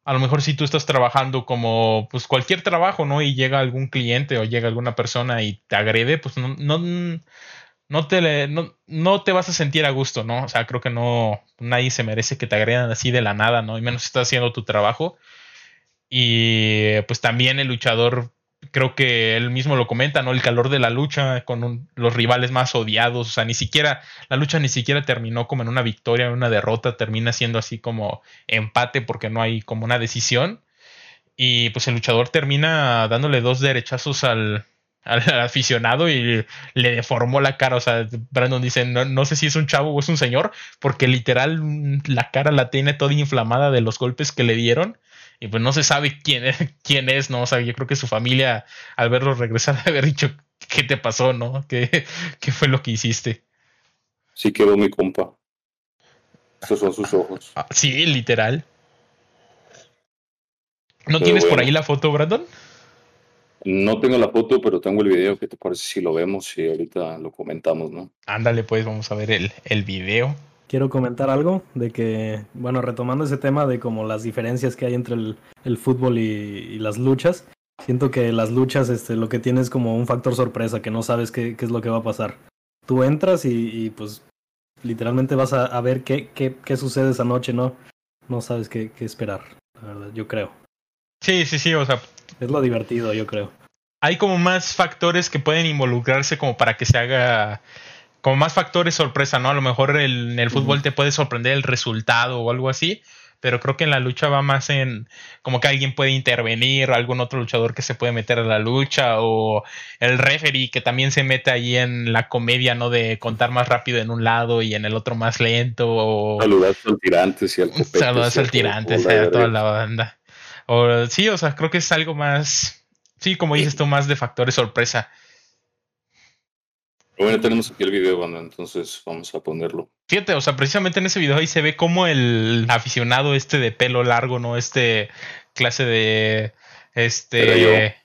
a lo mejor si tú estás trabajando como, pues, cualquier trabajo, ¿no? Y llega algún cliente o llega alguna persona y te agrede, pues, no, no, no te, no, no te vas a sentir a gusto, ¿no? O sea, creo que no, nadie se merece que te agredan así de la nada, ¿no? Y menos si estás haciendo tu trabajo. Y pues también el luchador creo que él mismo lo comenta, ¿no? El calor de la lucha con los rivales más odiados, o sea, ni siquiera, la lucha ni siquiera terminó como en una victoria, en una derrota, termina siendo así como empate porque no hay como una decisión. Y pues el luchador termina dándole dos derechazos al, aficionado y le deformó la cara. O sea, Brandon dice, no, no, sé si es un chavo o es un señor, porque literal la cara la tiene toda inflamada de los golpes que le dieron y pues no se sabe quién es, quién es, ¿no? O sea, yo creo que su familia al verlo regresar haber dicho qué te pasó, ¿no? ¿Qué, qué fue lo que hiciste? Sí quedó mi compa. Esos son sus ojos. Ah, sí, literal. ¿No tienes por ahí la foto, Brandon? No tengo la foto, pero tengo el video. ¿Qué te parece si lo vemos y ahorita lo comentamos, no? Ándale, pues vamos a ver el, el video quiero comentar algo de que, bueno, retomando ese tema de como las diferencias que hay entre el, fútbol y, las luchas, siento que las luchas este, lo que tienes como un factor sorpresa, que no sabes qué, es lo que va a pasar. Tú entras y, pues literalmente vas a, ver qué, qué, qué, sucede esa noche, ¿no? No sabes qué, qué esperar, la verdad, yo creo. Sí, sí, sí, o sea... Es lo divertido, yo creo. Hay como más factores que pueden involucrarse como para que se haga como más factores sorpresa, ¿no? A lo mejor en el fútbol te puede sorprender el resultado o algo así, pero creo que en la lucha va más en como que alguien puede intervenir, algún otro luchador que se puede meter a la lucha, o el referee que también se mete ahí en la comedia, ¿no? De contar más rápido en un lado y en el otro más lento, o... Saludas al tirante, y al Saludas al tirante, a toda la banda. O, sí, o sea, creo que es algo más, sí, como dices tú, más de factores sorpresa. Bueno, tenemos aquí el video, banda, entonces vamos a ponerlo. Fíjate, o sea, precisamente en ese video ahí se ve como el aficionado este de pelo largo, ¿no? Este clase de. Este.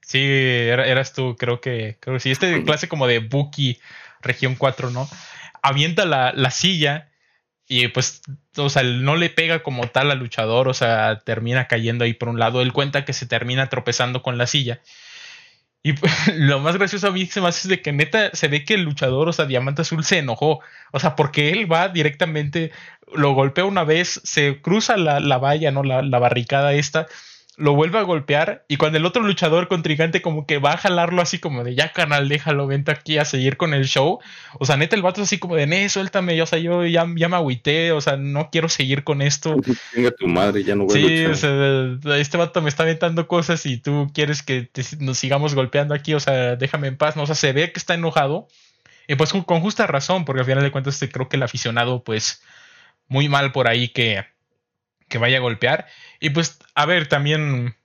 Sí, eras tú, creo que. Creo que sí. Este clase como de Buki, región 4, ¿no? Avienta la, la silla y pues, o sea, no le pega como tal al luchador, o sea, termina cayendo ahí por un lado. Él cuenta que se termina tropezando con la silla y lo más gracioso a mí se me hace es de que neta se ve que el luchador, o sea, Diamante Azul se enojó. O sea, porque él va directamente, lo golpea una vez, se cruza la, la valla, ¿no? La, la barricada esta lo vuelve a golpear y cuando el otro luchador contrincante como que va a jalarlo así como de ya canal, déjalo, vente aquí a seguir con el show. O sea, neta el vato es así como de, ne, suéltame, o sea, yo ya, ya me agüité, o sea, no quiero seguir con esto. Venga tu madre, ya no voy sí, a Sí, o sea, este vato me está aventando cosas y tú quieres que nos sigamos golpeando aquí, o sea, déjame en paz, ¿no? O sea, se ve que está enojado. Y pues con, con justa razón, porque al final de cuentas creo que el aficionado, pues, muy mal por ahí que que vaya a golpear. Y pues, a ver, también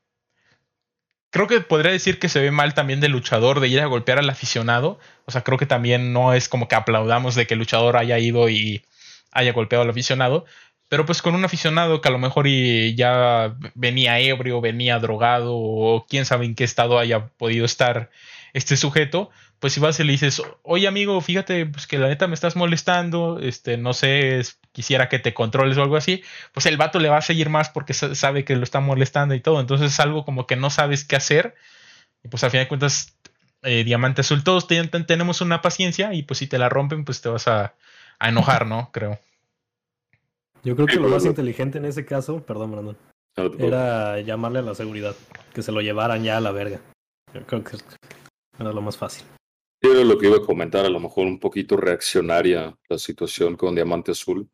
creo que podría decir que se ve mal también del luchador de ir a golpear al aficionado. O sea, creo que también no es como que aplaudamos de que el luchador haya ido y haya golpeado al aficionado. Pero pues con un aficionado que a lo mejor ya venía ebrio, venía drogado o quién sabe en qué estado haya podido estar este sujeto, pues si vas y le dices, oye amigo, fíjate pues que la neta me estás molestando, este, no sé, quisiera que te controles o algo así, pues el vato le va a seguir más porque sabe que lo está molestando y todo, entonces es algo como que no sabes qué hacer, y pues al final de cuentas eh, Diamante Azul. Todos tenemos una paciencia y pues si te la rompen, pues te vas a, enojar, ¿no? Creo. Yo creo que lo más inteligente en ese caso, perdón, Brandon, era llamarle a la seguridad, que se lo llevaran ya a la verga. Yo creo que era lo más fácil. Era lo que iba a comentar, a lo mejor un poquito reaccionaria la situación con Diamante Azul.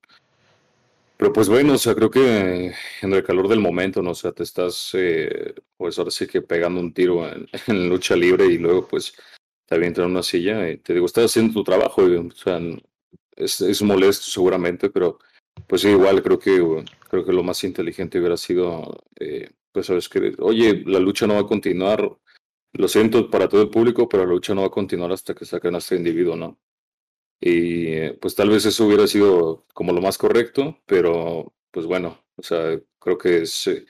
Pero pues bueno, o sea, creo que en el calor del momento, ¿no? O sea, te estás, eh, pues ahora sí que pegando un tiro en, lucha libre y luego pues te avientan en una silla y te digo, estás haciendo tu trabajo, o sea, es, es, molesto seguramente, pero pues igual creo que, creo que lo más inteligente hubiera sido, eh, pues sabes que, oye, la lucha no va a continuar, lo siento para todo el público, pero la lucha no va a continuar hasta que saquen a este individuo, ¿no? Y pues tal vez eso hubiera sido como lo más correcto, pero pues bueno, o sea, creo que es eh,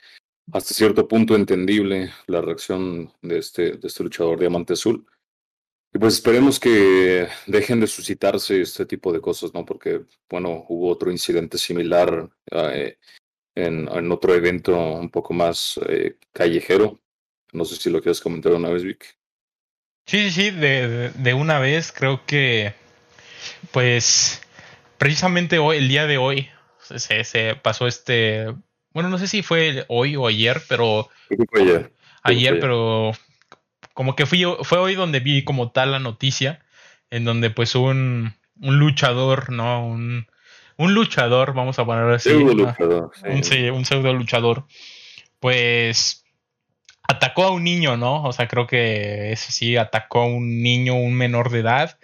hasta cierto punto entendible la reacción de este, de este luchador Diamante Azul. Y pues esperemos que dejen de suscitarse este tipo de cosas, ¿no? Porque, bueno, hubo otro incidente similar eh, en, en, otro evento un poco más eh, callejero. No sé si lo quieres comentar una vez, Vic. Sí, sí, sí, de, de una vez creo que pues precisamente hoy, el día de hoy, se, pasó este, bueno, no sé si fue hoy o ayer, pero... ayer. Ayer, pero como que fui, fue hoy donde vi como tal la noticia, en donde pues un, un luchador, ¿no? Un, un luchador, vamos a poner así. luchador, un, un pseudo luchador, pues atacó a un niño, ¿no? O sea, creo que ese sí, atacó a un niño, un menor de edad.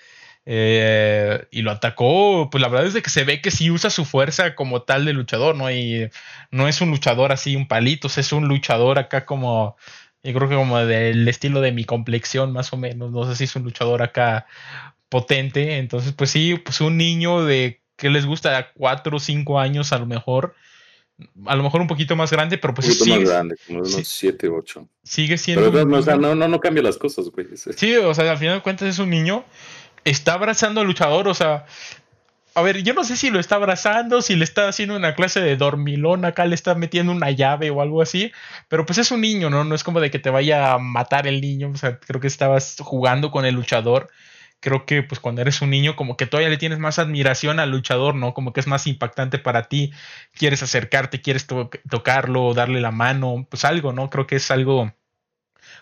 Eh, y lo atacó, pues la verdad es de que se ve que sí usa su fuerza como tal de luchador, ¿no? Y no es un luchador así, un palito, es un luchador acá como, yo creo que como del estilo de mi complexión más o menos, no sé si es un luchador acá potente, entonces pues sí, pues un niño de que les gusta cuatro o cinco años a lo mejor, a lo mejor un poquito más grande, pero pues un poquito más grande, como unos 7, 8. Sigue siendo. Pero no, no, no, no, cambia las cosas, güey. Sí, o sea, al final de cuentas es un niño está abrazando al luchador, o sea, a ver, yo no sé si lo está abrazando, si le está haciendo una clase de dormilón, acá le está metiendo una llave o algo así, pero pues es un niño, ¿no? No es como de que te vaya a matar el niño, o sea, creo que estabas jugando con el luchador. Creo que pues cuando eres un niño como que todavía le tienes más admiración al luchador, ¿no? Como que es más impactante para ti, quieres acercarte, quieres tocarlo, darle la mano, pues algo, ¿no? Creo que es algo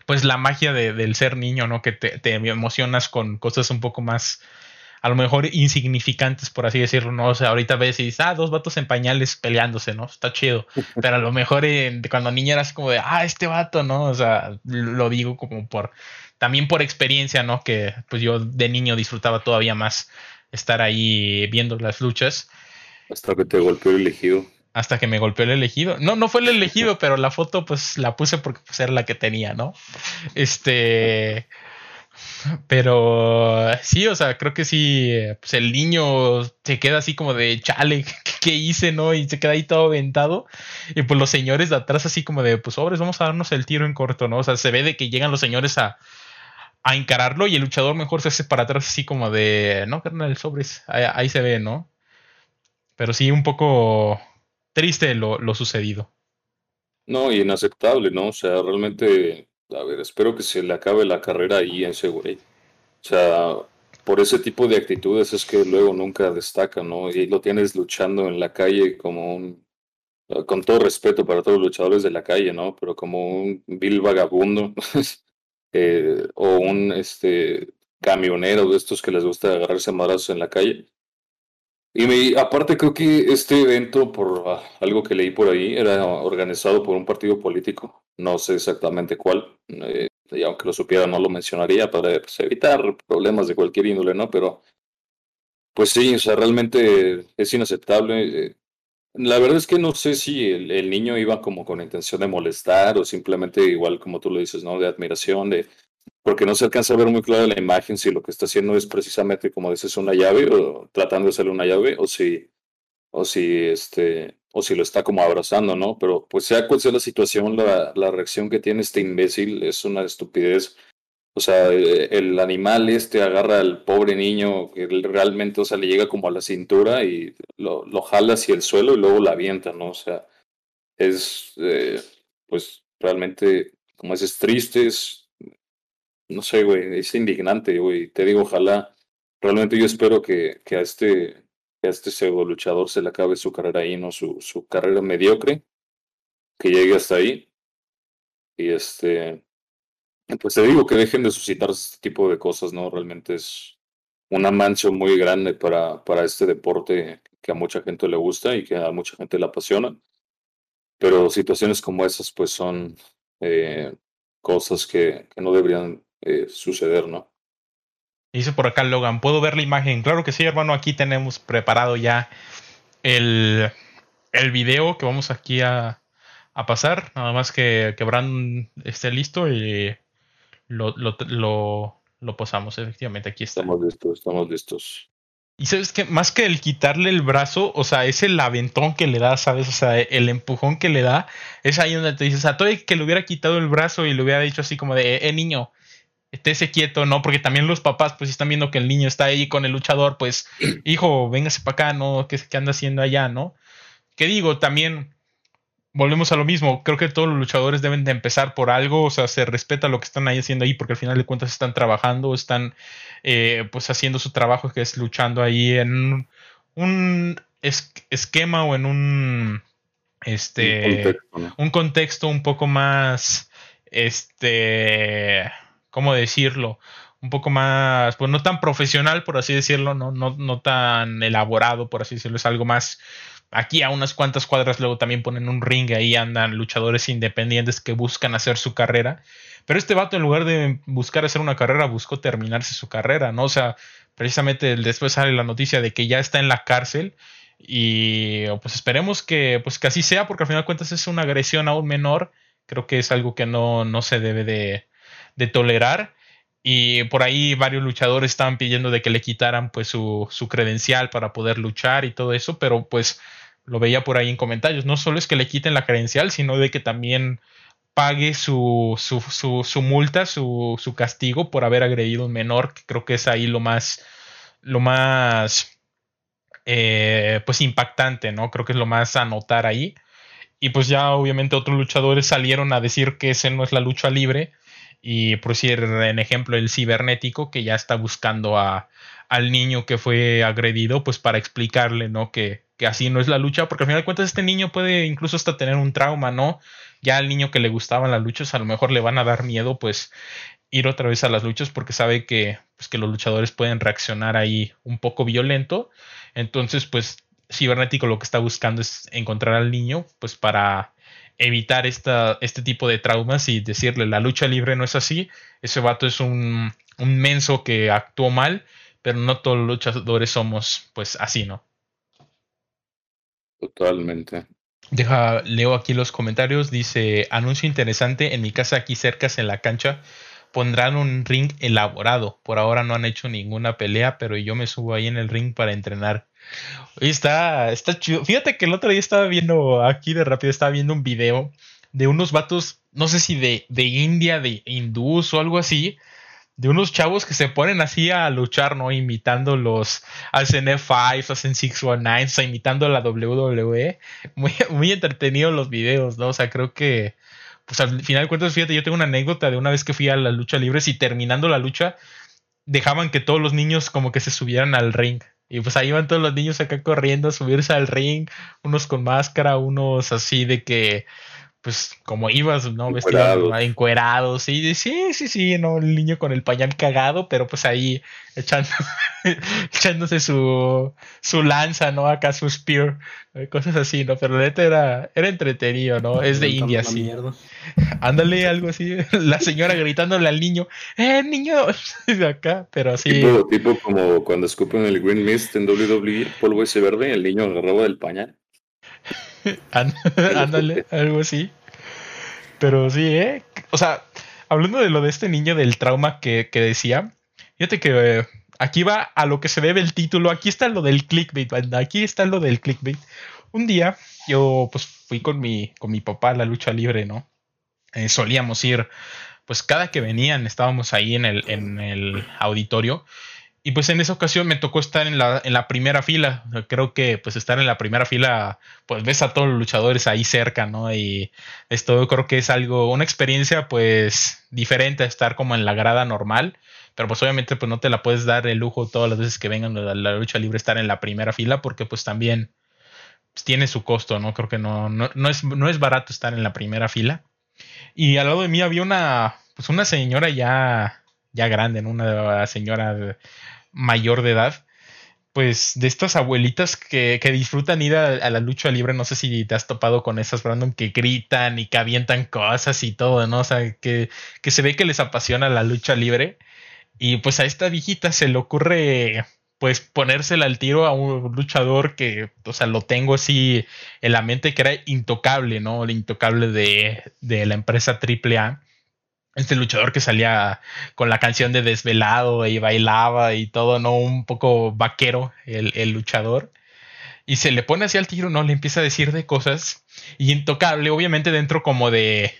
pues la magia de, del ser niño, ¿no? Que te, te, emocionas con cosas un poco más, a lo mejor insignificantes, por así decirlo, ¿no? O sea, ahorita ves y dices, ah, dos vatos en pañales peleándose, ¿no? Está chido. Pero a lo mejor cuando niña eras como de, ah, este vato, ¿no? O sea, lo digo como por, también por experiencia, ¿no? Que pues yo de niño disfrutaba todavía más estar ahí viendo las luchas. Hasta que te golpeó el elegido hasta que me golpeó el elegido. No, no fue el elegido, pero la foto pues la puse porque pues, era la que tenía, ¿no? Este... Pero sí, o sea, creo que sí, pues el niño se queda así como de chale, ¿qué hice, no? Y se queda ahí todo aventado. Y pues los señores de atrás así como de, pues sobres, vamos a darnos el tiro en corto, ¿no? O sea, se ve de que llegan los señores a, a encararlo y el luchador mejor se hace para atrás así como de, no, carnal, sobres, ahí se ve, ¿no? Pero sí, un poco triste lo, lo sucedido. No, y inaceptable, ¿no? O sea, realmente, a ver, espero que se le acabe la carrera ahí a ese güey. O sea, por ese tipo de actitudes es que luego nunca destaca, ¿no? Y lo tienes luchando en la calle como un, con todo respeto para todos los luchadores de la calle, ¿no? Pero como un vil vagabundo eh, o un este camionero de estos que les gusta agarrarse madrazos en la calle. Y me, aparte creo que este evento, por ah, algo que leí por ahí, era organizado por un partido político. No sé exactamente cuál. Eh, y aunque lo supiera, no lo mencionaría para pues, evitar problemas de cualquier índole, ¿no? Pero, pues sí, o sea, realmente es inaceptable. Eh, la verdad es que no sé si el, niño iba como con intención de molestar o simplemente igual como tú lo dices, ¿no? De admiración, de porque no se alcanza a ver muy clara la imagen si lo que está haciendo es precisamente, como dices, una llave o tratando de hacerle una llave o si, o si, este, o si lo está como abrazando, ¿no? Pero pues sea cual sea la situación, la, la reacción que tiene este imbécil es una estupidez. O sea, eh, el animal este agarra al pobre niño que realmente, o sea, le llega como a la cintura y lo, lo jala hacia el suelo y luego la avienta, ¿no? O sea, es, eh, pues, realmente, como dices, triste, es no sé, güey, es indignante, güey. Te digo, ojalá, realmente yo espero que, que a este, que a este pseudo luchador se le acabe su carrera ahí, ¿no? Su, su carrera mediocre, que llegue hasta ahí. Y este, pues te digo que dejen de suscitar este tipo de cosas, ¿no? Realmente es una mancha muy grande para, para este deporte que a mucha gente le gusta y que a mucha gente le apasiona. Pero situaciones como esas, pues son eh, cosas que, que no deberían eh, suceder, ¿no? Dice por acá Logan, ¿puedo ver la imagen? Claro que sí, hermano, aquí tenemos preparado ya el, el video que vamos aquí a, a pasar. Nada más que, que Brandon esté listo y lo, lo, lo, lo posamos, efectivamente, aquí está. Estamos listos, estamos listos. Y sabes que más que el quitarle el brazo, o sea, es el aventón que le da, ¿sabes? O sea, el empujón que le da, es ahí donde te dices, o sea, todo el que le hubiera quitado el brazo y le hubiera dicho así como de, eh, niño, estése quieto, ¿no? Porque también los papás, pues, están viendo que el niño está ahí con el luchador, pues, hijo, véngase para acá, ¿no? ¿Qué, ¿Qué anda haciendo allá, no? ¿Qué digo? También volvemos a lo mismo. Creo que todos los luchadores deben de empezar por algo. O sea, se respeta lo que están ahí haciendo ahí porque al final de cuentas están trabajando, están eh, pues haciendo su trabajo que es luchando ahí en un esquema o en un este un contexto, ¿no? un contexto, un poco más este cómo decirlo un poco más pues no tan profesional por así decirlo no no no tan elaborado por así decirlo es algo más Aquí a unas cuantas cuadras luego también ponen un ring, ahí andan luchadores independientes que buscan hacer su carrera. Pero este vato en lugar de buscar hacer una carrera, buscó terminarse su carrera, ¿no? O sea, precisamente después sale la noticia de que ya está en la cárcel y pues esperemos que, pues, que así sea, porque al final de cuentas es una agresión a un menor. Creo que es algo que no, no se debe de, de tolerar. Y por ahí varios luchadores estaban pidiendo de que le quitaran pues su, su, credencial para poder luchar y todo eso, pero pues lo veía por ahí en comentarios. No solo es que le quiten la credencial, sino de que también pague su, su, su, su multa, su, su, castigo por haber agredido un menor, que creo que es ahí lo más, lo más, eh, pues impactante, ¿no? Creo que es lo más a notar ahí. Y pues ya obviamente otros luchadores salieron a decir que ese no es la lucha libre y por decir en ejemplo el cibernético que ya está buscando a, al niño que fue agredido pues para explicarle no que, que, así no es la lucha porque al final de cuentas este niño puede incluso hasta tener un trauma no ya al niño que le gustaban las luchas a lo mejor le van a dar miedo pues ir otra vez a las luchas porque sabe que pues que los luchadores pueden reaccionar ahí un poco violento. Entonces pues cibernético lo que está buscando es encontrar al niño pues para evitar esta, este tipo de traumas y decirle la lucha libre no es así, ese vato es un, un menso que actuó mal, pero no todos los luchadores somos pues así, ¿no? Totalmente. Deja, leo aquí los comentarios, dice, anuncio interesante, en mi casa aquí cerca en la cancha pondrán un ring elaborado, por ahora no han hecho ninguna pelea, pero yo me subo ahí en el ring para entrenar. Oye, está, está chido. Fíjate que el otro día estaba viendo, aquí de rápido, estaba viendo un video de unos vatos, no sé si de, de India, de hindús o algo así, de unos chavos que se ponen así a luchar, ¿no? Imitando los, hacen F5, hacen 619, o sea, imitando la WWE. Muy, muy entretenidos los videos, ¿no? O sea, creo que, pues al final de cuentas, fíjate, yo tengo una anécdota de una vez que fui a la lucha libre y terminando la lucha, dejaban que todos los niños como que se subieran al ring. Y pues ahí van todos los niños acá corriendo a subirse al ring, unos con máscara, unos así de que, pues como ibas, ¿no? Vestidos encuerados, sí, sí, sí, sí, ¿no? El niño con el pañal cagado, pero pues ahí echando, echándose su, su lanza, ¿no? Acá su spear, cosas así, ¿no? Pero neta era, era entretenido, ¿no? Es de India, sí. Mierda. Ándale, algo así. La señora gritándole al niño, ¡eh, niño! De acá, pero así. Tipo, tipo como cuando escupen el Green Mist en WWE, polvo ese verde, el niño agarraba del pañal. Ándale, algo así. Pero sí, ¿eh? O sea, hablando de lo de este niño del trauma que, que decía, fíjate que eh, aquí va a lo que se debe el título. Aquí está lo del clickbait, banda. Aquí está lo del clickbait. Un día yo pues fui con mi, con mi papá a la lucha libre, ¿no? Eh, solíamos ir, pues cada que venían estábamos ahí en el, en el auditorio Y pues en esa ocasión me tocó estar en la, en la primera fila. Creo que pues estar en la primera fila, pues ves a todos los luchadores ahí cerca, ¿no? Y esto creo que es algo, una experiencia pues diferente a estar como en la grada normal. Pero pues obviamente pues no te la puedes dar el lujo todas las veces que vengan a la lucha libre estar en la primera fila porque pues también pues, tiene su costo, ¿no? Creo que no, no, no, es, no es barato estar en la primera fila. Y al lado de mí había una, pues una señora ya, ya grande, ¿no? Una señora mayor de edad, pues de estas abuelitas que, que disfrutan ir a, la lucha libre, no sé si te has topado con esas, Brandon, que gritan y que avientan cosas y todo, ¿no? O sea, que, que se ve que les apasiona la lucha libre. Y pues a esta viejita se le ocurre pues ponérsela al tiro a un luchador que, o sea, lo tengo así en la mente que era intocable, ¿no? El intocable de, de la empresa AAA este luchador que salía con la canción de Desvelado y bailaba y todo, ¿no? Un poco vaquero el, luchador. Y se le pone así al tiro, ¿no? Le empieza a decir de cosas. Y intocable, obviamente dentro como de,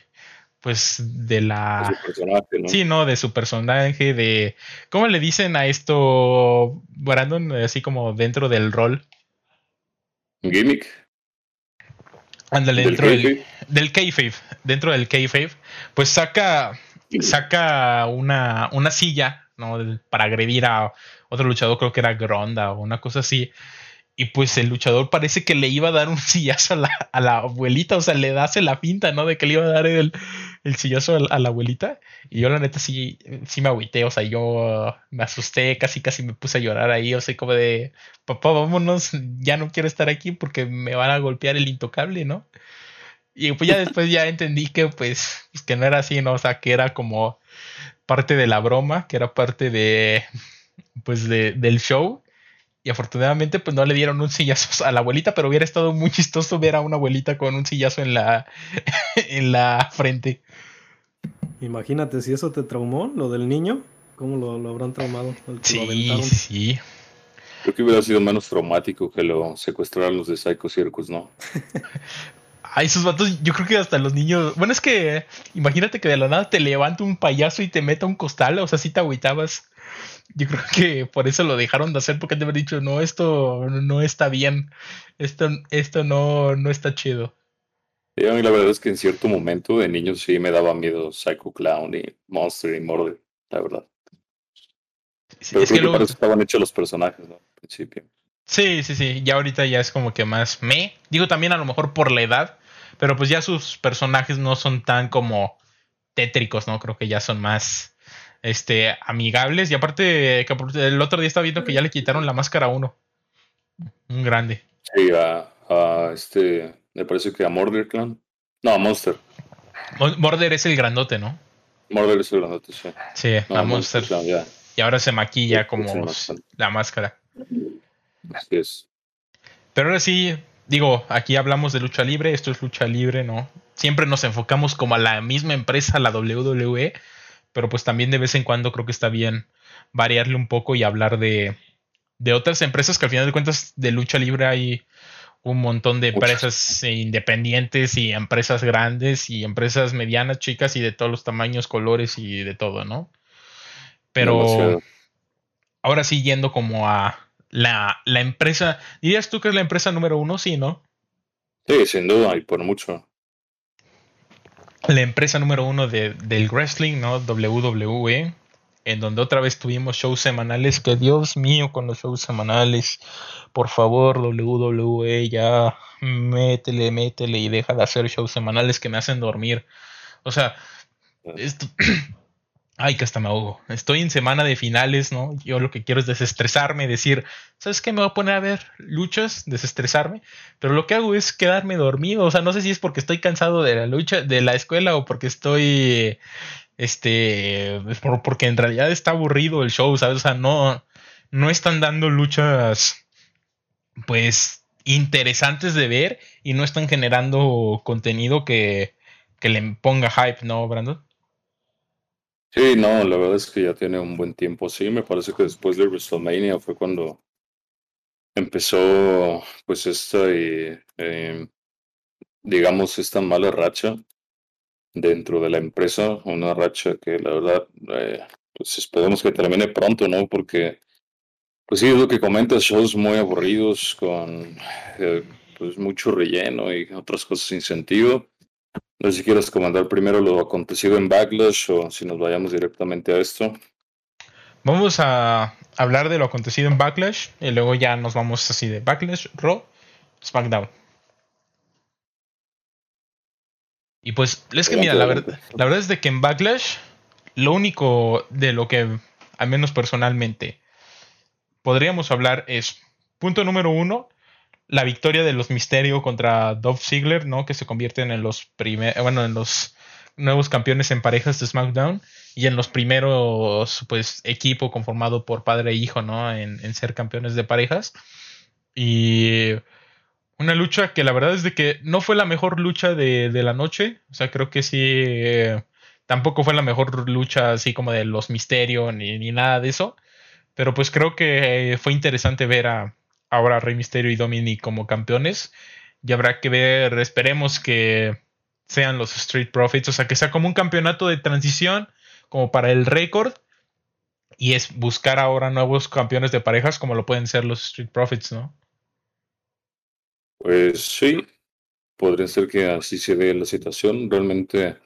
pues, de la... De su personaje, ¿no? Sí, ¿no? De su personaje, de... ¿Cómo le dicen a esto, Brandon? Así como dentro del rol. Gimmick. Ándale, dentro del, del kayfabe. Dentro del kayfabe, pues saca saca una, una silla, ¿no? Para agredir a otro luchador, creo que era Gronda o una cosa así. Y pues el luchador parece que le iba a dar un sillazo a la, a la abuelita, o sea, le hace la pinta, ¿no? De que le iba a dar el, el sillazo a, la abuelita. Y yo la neta sí, sí me agüité, o sea, yo me asusté, casi casi me puse a llorar ahí, o sea, como de, papá, vámonos, ya no quiero estar aquí porque me van a golpear el intocable, ¿no? Y pues ya después ya entendí que pues, pues, que no era así, ¿no? O sea, que era como parte de la broma, que era parte de pues de, del show. Y afortunadamente pues no le dieron un sillazo a la abuelita, pero hubiera estado muy chistoso ver a una abuelita con un sillazo en la en la frente. Imagínate si eso te traumó, lo del niño, ¿cómo lo, habrán traumado? Sí, sí. Creo que hubiera sido menos traumático que lo secuestraran los de Psycho Circus, ¿no? Ay, esos vatos, yo creo que hasta los niños. Bueno, es que imagínate que de la nada te levanta un payaso y te meta un costal, o sea, si te agüitabas. Yo creo que por eso lo dejaron de hacer, porque te habían dicho, no, esto no está bien, esto, esto no, no está chido. a mí la verdad es que en cierto momento de niño sí me daba miedo Psycho Clown y Monster y Murder, la verdad. Pero es creo que, que estaban hechos los personajes, ¿no? Al principio. Sí, sí, sí. Ya ahorita ya es como que más me. Digo también a lo mejor por la edad. Pero pues ya sus personajes no son tan como tétricos, ¿no? Creo que ya son más este amigables. Y aparte, el otro día estaba viendo que ya le quitaron la máscara a uno. Un grande. Sí, a, este. Me parece que a Murder Clan. No, a Monster. Murder es el grandote, ¿no? Murder es el grandote, sí. Sí, a Monster. Y ahora se maquilla como la máscara. Así es. Pero ahora sí, digo, aquí hablamos de lucha libre, esto es lucha libre, ¿no? Siempre nos enfocamos como a la misma empresa, la WWE, pero pues también de vez en cuando creo que está bien variarle un poco y hablar de, de otras empresas que al final de cuentas de lucha libre hay un montón de empresas independientes y empresas grandes y empresas medianas, chicas y de todos los tamaños, colores y de todo, ¿no? Pero ahora sí yendo como a, la, la empresa, dirías tú que es la empresa número uno, sí, ¿no? Sí, sin duda, y por mucho. La empresa número uno de, del wrestling, ¿no? WWE, en donde otra vez tuvimos shows semanales, que Dios mío con los shows semanales, por favor, WWE, ya métele, métele y deja de hacer shows semanales que me hacen dormir. O sea, esto, Ay, que hasta me ahogo. Estoy en semana de finales, ¿no? Yo lo que quiero es desestresarme, decir, ¿sabes qué? Me voy a poner a ver luchas, desestresarme. Pero lo que hago es quedarme dormido. O sea, no sé si es porque estoy cansado de la lucha, de la escuela o porque estoy, este, porque en realidad está aburrido el show, ¿sabes? O sea, no, no están dando luchas, pues, interesantes de ver y no están generando contenido que, que le ponga hype, ¿no, Brandon? Sí, no, la verdad es que ya tiene un buen tiempo. Sí, me parece que después de WrestleMania fue cuando empezó, pues, esta, eh, digamos, esta mala racha dentro de la empresa. Una racha que, la verdad, eh, pues esperemos que termine pronto, ¿no? Porque Pues sí, es lo que comentas, shows muy aburridos con eh, pues mucho relleno y otras cosas sin sentido. No sé si quieres comentar primero lo acontecido en Backlash o si nos vayamos directamente a esto. Vamos a hablar de lo acontecido en Backlash y luego ya nos vamos así de Backlash, Raw, SmackDown. Y pues, es que mira, la verdad, la verdad es de que en Backlash, lo único de lo que, al menos personalmente, podríamos hablar es, punto número uno, la victoria de los Misterio contra Dolph Ziggler, ¿no? Que se convierten en los primeros, bueno, en los nuevos campeones en parejas de SmackDown y en los primeros, pues, equipo conformado por padre e hijo, ¿no? En, en ser campeones de parejas. Y una lucha que la verdad es de que no fue la mejor lucha de, la noche. O sea, creo que sí. Eh, tampoco fue la mejor lucha así como de los misterios ni, ni, nada de eso. Pero pues creo que fue interesante ver a ahora Rey Misterio y Dominic como campeones. Y habrá que ver, esperemos que sean los Street Profits. O sea, que sea como un campeonato de transición, como para el récord. Y es buscar ahora nuevos campeones de parejas como lo pueden ser los Street Profits, ¿no? Pues sí, podría ser que así se dé la situación. Realmente,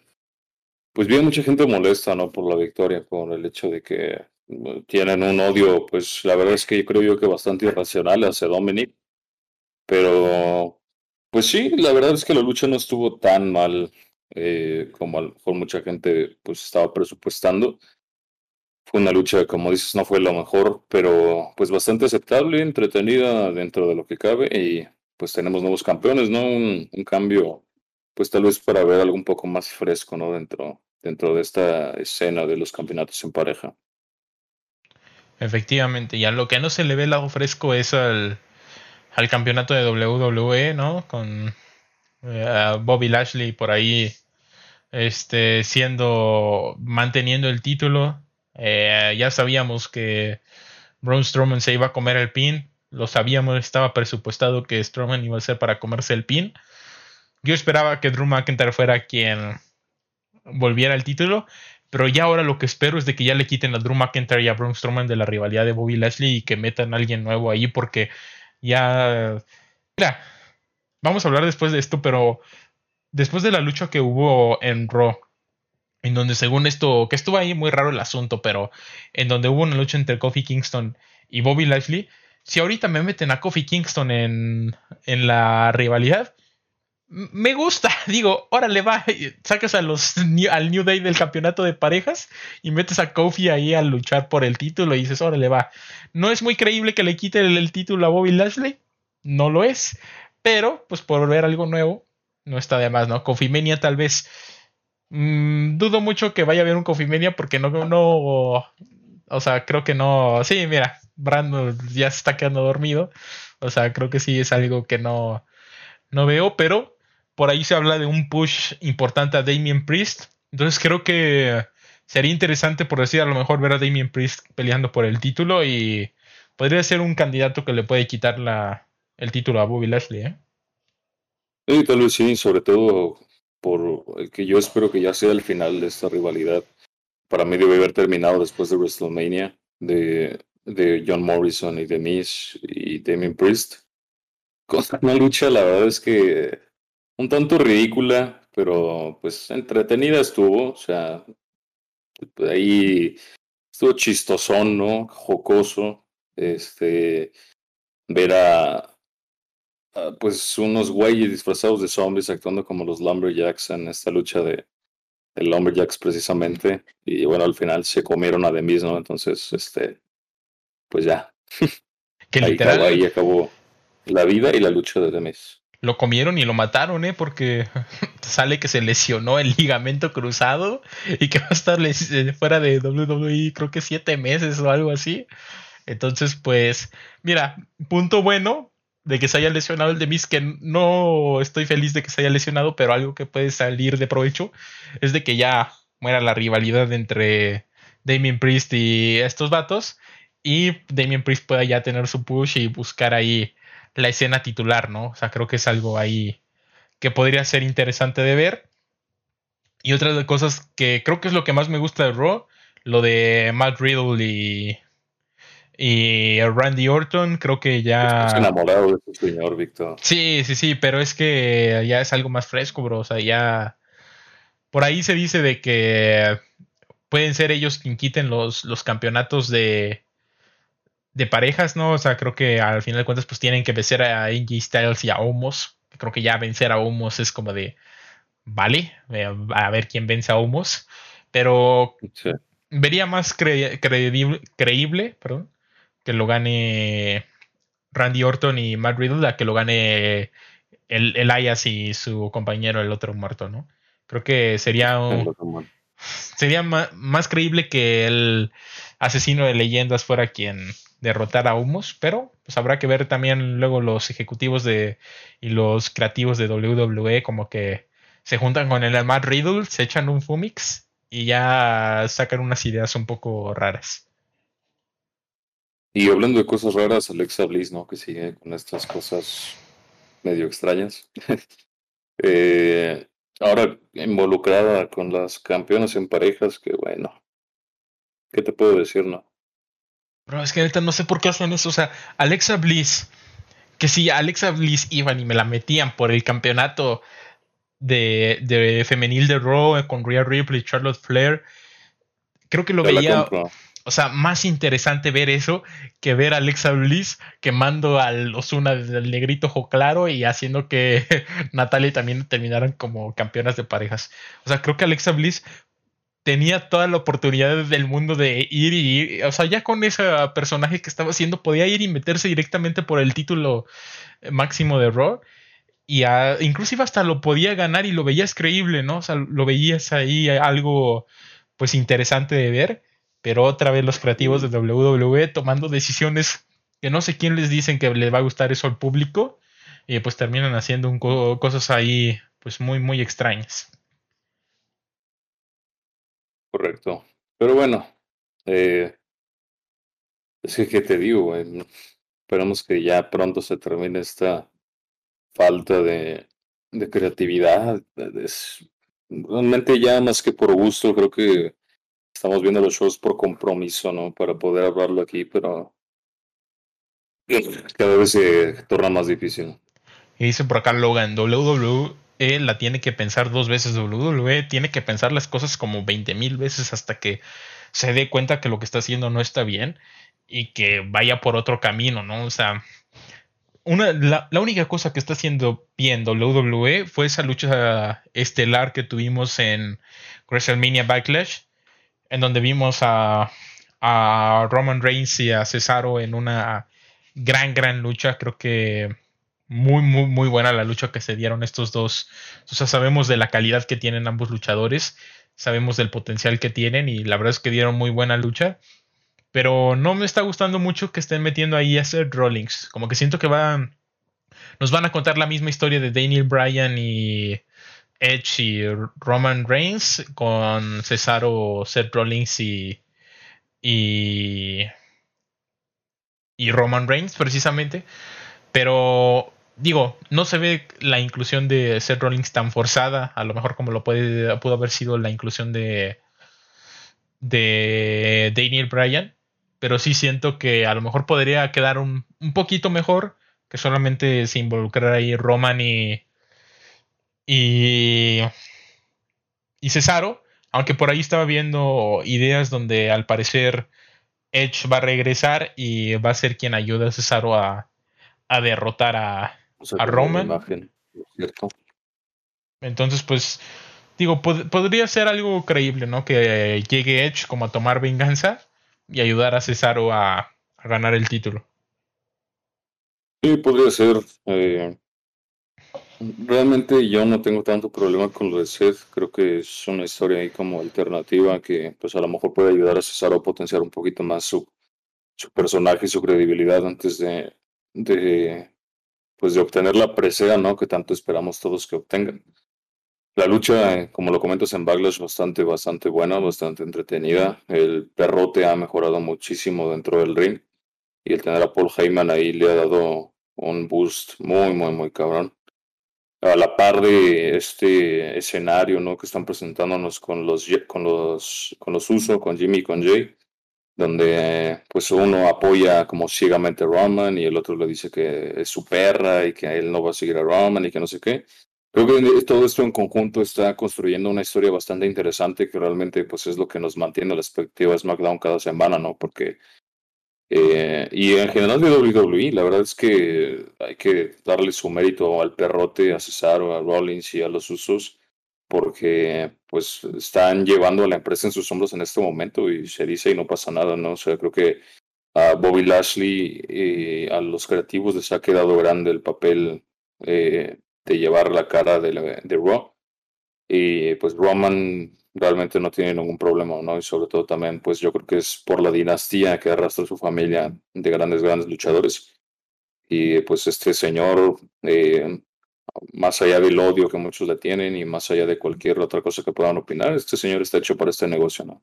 pues bien, mucha gente molesta, ¿no? Por la victoria, por el hecho de que tienen un odio, pues la verdad es que yo creo yo que bastante irracional hacia Dominic. Pero, pues sí, la verdad es que la lucha no estuvo tan mal eh, como a lo mejor mucha gente pues estaba presupuestando. Fue una lucha, como dices, no fue lo mejor, pero pues bastante aceptable, entretenida dentro de lo que cabe y pues tenemos nuevos campeones, ¿no? Un, cambio, pues tal vez para ver algo un poco más fresco, ¿no? Dentro, dentro de esta escena de los campeonatos en pareja. Efectivamente, y a lo que no se le ve el lado fresco es al, al campeonato de WWE, ¿no? Con eh, Bobby Lashley por ahí este, siendo, manteniendo el título. Eh, ya sabíamos que Braun Strowman se iba a comer el pin, lo sabíamos, estaba presupuestado que Strowman iba a ser para comerse el pin. Yo esperaba que Drew McIntyre fuera quien volviera al título, pero ya ahora lo que espero es de que ya le quiten a Drew McIntyre y a Braun Strowman de la rivalidad de Bobby Lashley y que metan a alguien nuevo ahí porque ya... Mira, vamos a hablar después de esto, pero después de la lucha que hubo en Raw, en donde según esto, que estuvo ahí muy raro el asunto, pero en donde hubo una lucha entre Kofi Kingston y Bobby Lashley, si ahorita me meten a Kofi Kingston en, en la rivalidad, me gusta. Digo, órale, va, sacas a los, al New Day del campeonato de parejas y metes a Kofi ahí a luchar por el título y dices, órale, va. No es muy creíble que le quite el, título a Bobby Lashley, no lo es, pero pues por ver algo nuevo, no está de más, ¿no? Kofi Mania tal vez. Mm, dudo mucho que vaya a haber un Kofi Mania porque no, no, o sea, creo que no. Sí, mira, Brandon ya se está quedando dormido. O sea, creo que sí es algo que no, no veo, pero por ahí se habla de un push importante a Damien Priest. Entonces creo que sería interesante, por decir, a lo mejor ver a Damien Priest peleando por el título y podría ser un candidato que le puede quitar la, el título a Bobby Lashley. ¿eh? Sí, tal vez sí, sobre todo por el que yo espero que ya sea el final de esta rivalidad. Para mí debe haber terminado después de WrestleMania, de de John Morrison y de Miz y Damien Priest. Con una lucha, la verdad es que un tanto ridícula, pero pues entretenida estuvo. O sea, ahí estuvo chistosón, ¿no? Jocoso. Este, ver a, pues unos güeyes disfrazados de zombies actuando como los Lumberjacks en esta lucha de, de Lumberjacks precisamente. Y bueno, al final se comieron a Demis, ¿no? Entonces, este, pues ya. Que ahí, literal, ahí acabó la vida y la lucha de Demis. Lo comieron y lo mataron, ¿eh? Porque sale que se lesionó el ligamento cruzado y que va a estar eh, fuera de WWE creo que siete meses o algo así. Entonces, pues, mira, punto bueno de que se haya lesionado el Demis, que no estoy feliz de que se haya lesionado, pero algo que puede salir de provecho es de que ya muera la rivalidad entre Damien Priest y estos vatos y Damien Priest pueda ya tener su push y buscar ahí la escena titular, ¿no? O sea, creo que es algo ahí que podría ser interesante de ver. Y otra de cosas que creo que es lo que más me gusta de Raw, lo de Matt Riddle y, Y Randy Orton, creo que ya. Estás enamorado de este señor, Víctor. Sí, sí, sí, pero es que ya es algo más fresco, bro. O sea, ya. Por ahí se dice de que pueden ser ellos quien quiten los, los campeonatos de, de parejas, ¿no? O sea, creo que al final de cuentas, pues tienen que vencer a AJ Styles y a Omos. Creo que ya vencer a Omos es como de. Vale, eh, a ver quién vence a Omos. Pero vería más creíble, perdón, que lo gane Randy Orton y Matt Riddle a que lo gane el, Elias y su compañero, el otro muerto, ¿no? Creo que sería sería más, creíble que el asesino de leyendas fuera quien derrotara a Humos, pero pues habrá que ver también luego los ejecutivos de y los creativos de WWE como que se juntan con el Matt Riddle, se echan un Fumix y ya sacan unas ideas un poco raras. Y hablando de cosas raras, Alexa Bliss, ¿no? Que sigue con estas cosas medio extrañas. Eh, ahora involucrada con las campeonas en parejas, que bueno. ¿Qué te puedo decir, no? Pero es que ahorita no sé por qué hacen eso. O sea, Alexa Bliss, que si Alexa Bliss iban y me la metían por el campeonato de, de femenil de Raw con Rhea Ripley, Charlotte Flair, creo que lo veía o sea, más interesante ver eso que ver a Alexa Bliss quemando al Osuna del negrito ojo claro y haciendo que Natalia también terminaran como campeonas de parejas. O sea, creo que Alexa Bliss tenía toda la oportunidad del mundo de ir y ir. O sea, ya con ese personaje que estaba haciendo, podía ir y meterse directamente por el título máximo de Raw. Y inclusive hasta lo podía ganar y lo veías creíble, ¿no? O sea, lo veías ahí algo pues interesante de ver pero otra vez los creativos de WWE tomando decisiones que no sé quién les dicen que le va a gustar eso al público y pues terminan haciendo cosas ahí pues muy muy extrañas. Correcto. Pero bueno, eh, es que, ¿qué te digo? esperamos que ya pronto se termine esta falta de, de creatividad. realmente ya más que por gusto, creo que estamos viendo los shows por compromiso, ¿no? Para poder hablarlo aquí, pero cada vez se torna más difícil. Y dice por acá Logan, WWE la tiene que pensar dos veces, WWE tiene que pensar las cosas como 20 mil veces hasta que se dé cuenta que lo que está haciendo no está bien y que vaya por otro camino, ¿no? O sea, una, la, la, única cosa que está haciendo bien WWE fue esa lucha estelar que tuvimos en WrestleMania Backlash, en donde vimos a, Roman Reigns y a Cesaro en una gran, gran lucha. Creo que muy, muy, muy buena la lucha que se dieron estos dos. O sea, sabemos de la calidad que tienen ambos luchadores, sabemos del potencial que tienen y la verdad es que dieron muy buena lucha. Pero no me está gustando mucho que estén metiendo ahí a Seth Rollins. Como que siento que va, nos van a contar la misma historia de Daniel Bryan y Edge y Roman Reigns con Cesaro, Seth Rollins y, y, y Roman Reigns precisamente. Pero digo, no se ve la inclusión de Seth Rollins tan forzada, a lo mejor como lo puede, pudo haber sido la inclusión de, de Daniel Bryan, pero sí siento que a lo mejor podría quedar un, un poquito mejor que solamente se involucrara ahí Roman y, y, y Cesaro, aunque por ahí estaba viendo ideas donde al parecer Edge va a regresar y va a ser quien ayude a Cesaro a, a derrotar a, a Roman. Entonces, pues, digo, podría ser algo creíble, ¿no? Que llegue Edge como a tomar venganza y ayudar a Cesaro a, a ganar el título. Sí, podría ser. Eh, Realmente yo no tengo tanto problema con lo de Seth, creo que es una historia ahí como alternativa que pues a lo mejor puede ayudar a César a potenciar un poquito más su, su personaje y su credibilidad antes de, de, pues de obtener la presea ¿no? que tanto esperamos todos que obtengan. La lucha, como lo comentas en Backlash, bastante, bastante buena, bastante entretenida. El perrote ha mejorado muchísimo dentro del ring y el tener a Paul Heyman ahí le ha dado un boost muy, muy, muy cabrón a la par de este escenario ¿no? que están presentándonos con los con los con los Uso, con Jimmy y con Jay. Donde pues uno apoya como ciegamente a Roman y el otro le dice que es su perra y que él no va a seguir a Roman y que no sé qué. Creo que todo esto en conjunto está construyendo una historia bastante interesante que realmente pues es lo que nos mantiene la expectativa de SmackDown cada semana, ¿no? Porque eh, y en general de WWE, la verdad es que hay que darle su mérito al perrote, a Cesaro, a Rollins y a los usos porque pues están llevando a la empresa en sus hombros en este momento y se dice y no pasa nada, ¿no? O sea, creo que a Bobby Lashley y a los creativos les ha quedado grande el papel eh, de llevar la cara de, de Raw. Y pues Roman realmente no tiene ningún problema, ¿no? Y sobre todo también, pues yo creo que es por la dinastía que arrastra su familia de grandes, grandes luchadores. Y pues este señor eh, más allá del odio que muchos le tienen y más allá de cualquier otra cosa que puedan opinar, este señor está hecho para este negocio, ¿no?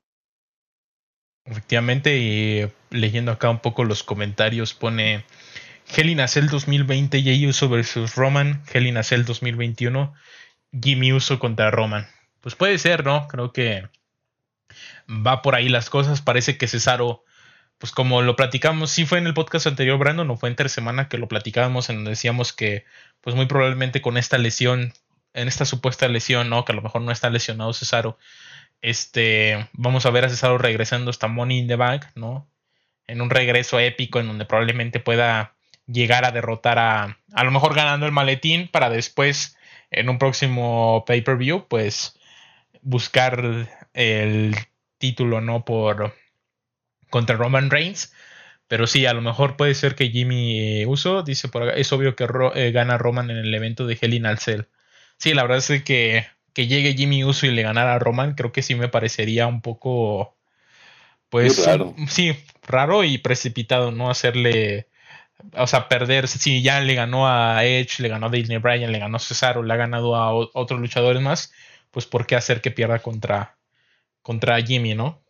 Efectivamente, y leyendo acá un poco los comentarios, pone a Cell 2020, Jey Uso versus Roman, a Cell 2021, Jimmy Uso contra Roman. Pues puede ser, ¿no? Creo que va por ahí las cosas. Parece que Cesaro pues como lo platicamos, sí fue en el podcast anterior, Brandon, no fue entre semana que lo platicábamos, en donde decíamos que, pues muy probablemente con esta lesión, en esta supuesta lesión, ¿no? Que a lo mejor no está lesionado Cesaro, este, vamos a ver a Cesaro regresando hasta Money in the Bank, ¿no? En un regreso épico en donde probablemente pueda llegar a derrotar a, a lo mejor ganando el maletín para después, en un próximo pay-per-view, pues buscar el título, ¿no? Por contra Roman Reigns. Pero sí, a lo mejor puede ser que Jimmy Uso, dice por acá, es obvio que eh, gana Roman en el evento de Hell in a Cell. Sí, la verdad es que, que llegue Jimmy Uso y le ganara a Roman, creo que sí me parecería un poco, pues, raro. sí, raro y precipitado, ¿no? Hacerle, o sea, perder, si ya le ganó a Edge, le ganó a Disney Bryan, le ganó a Cesaro, le ha ganado a otros luchadores más, pues, ¿por qué hacer que pierda contra, contra Jimmy, ¿no?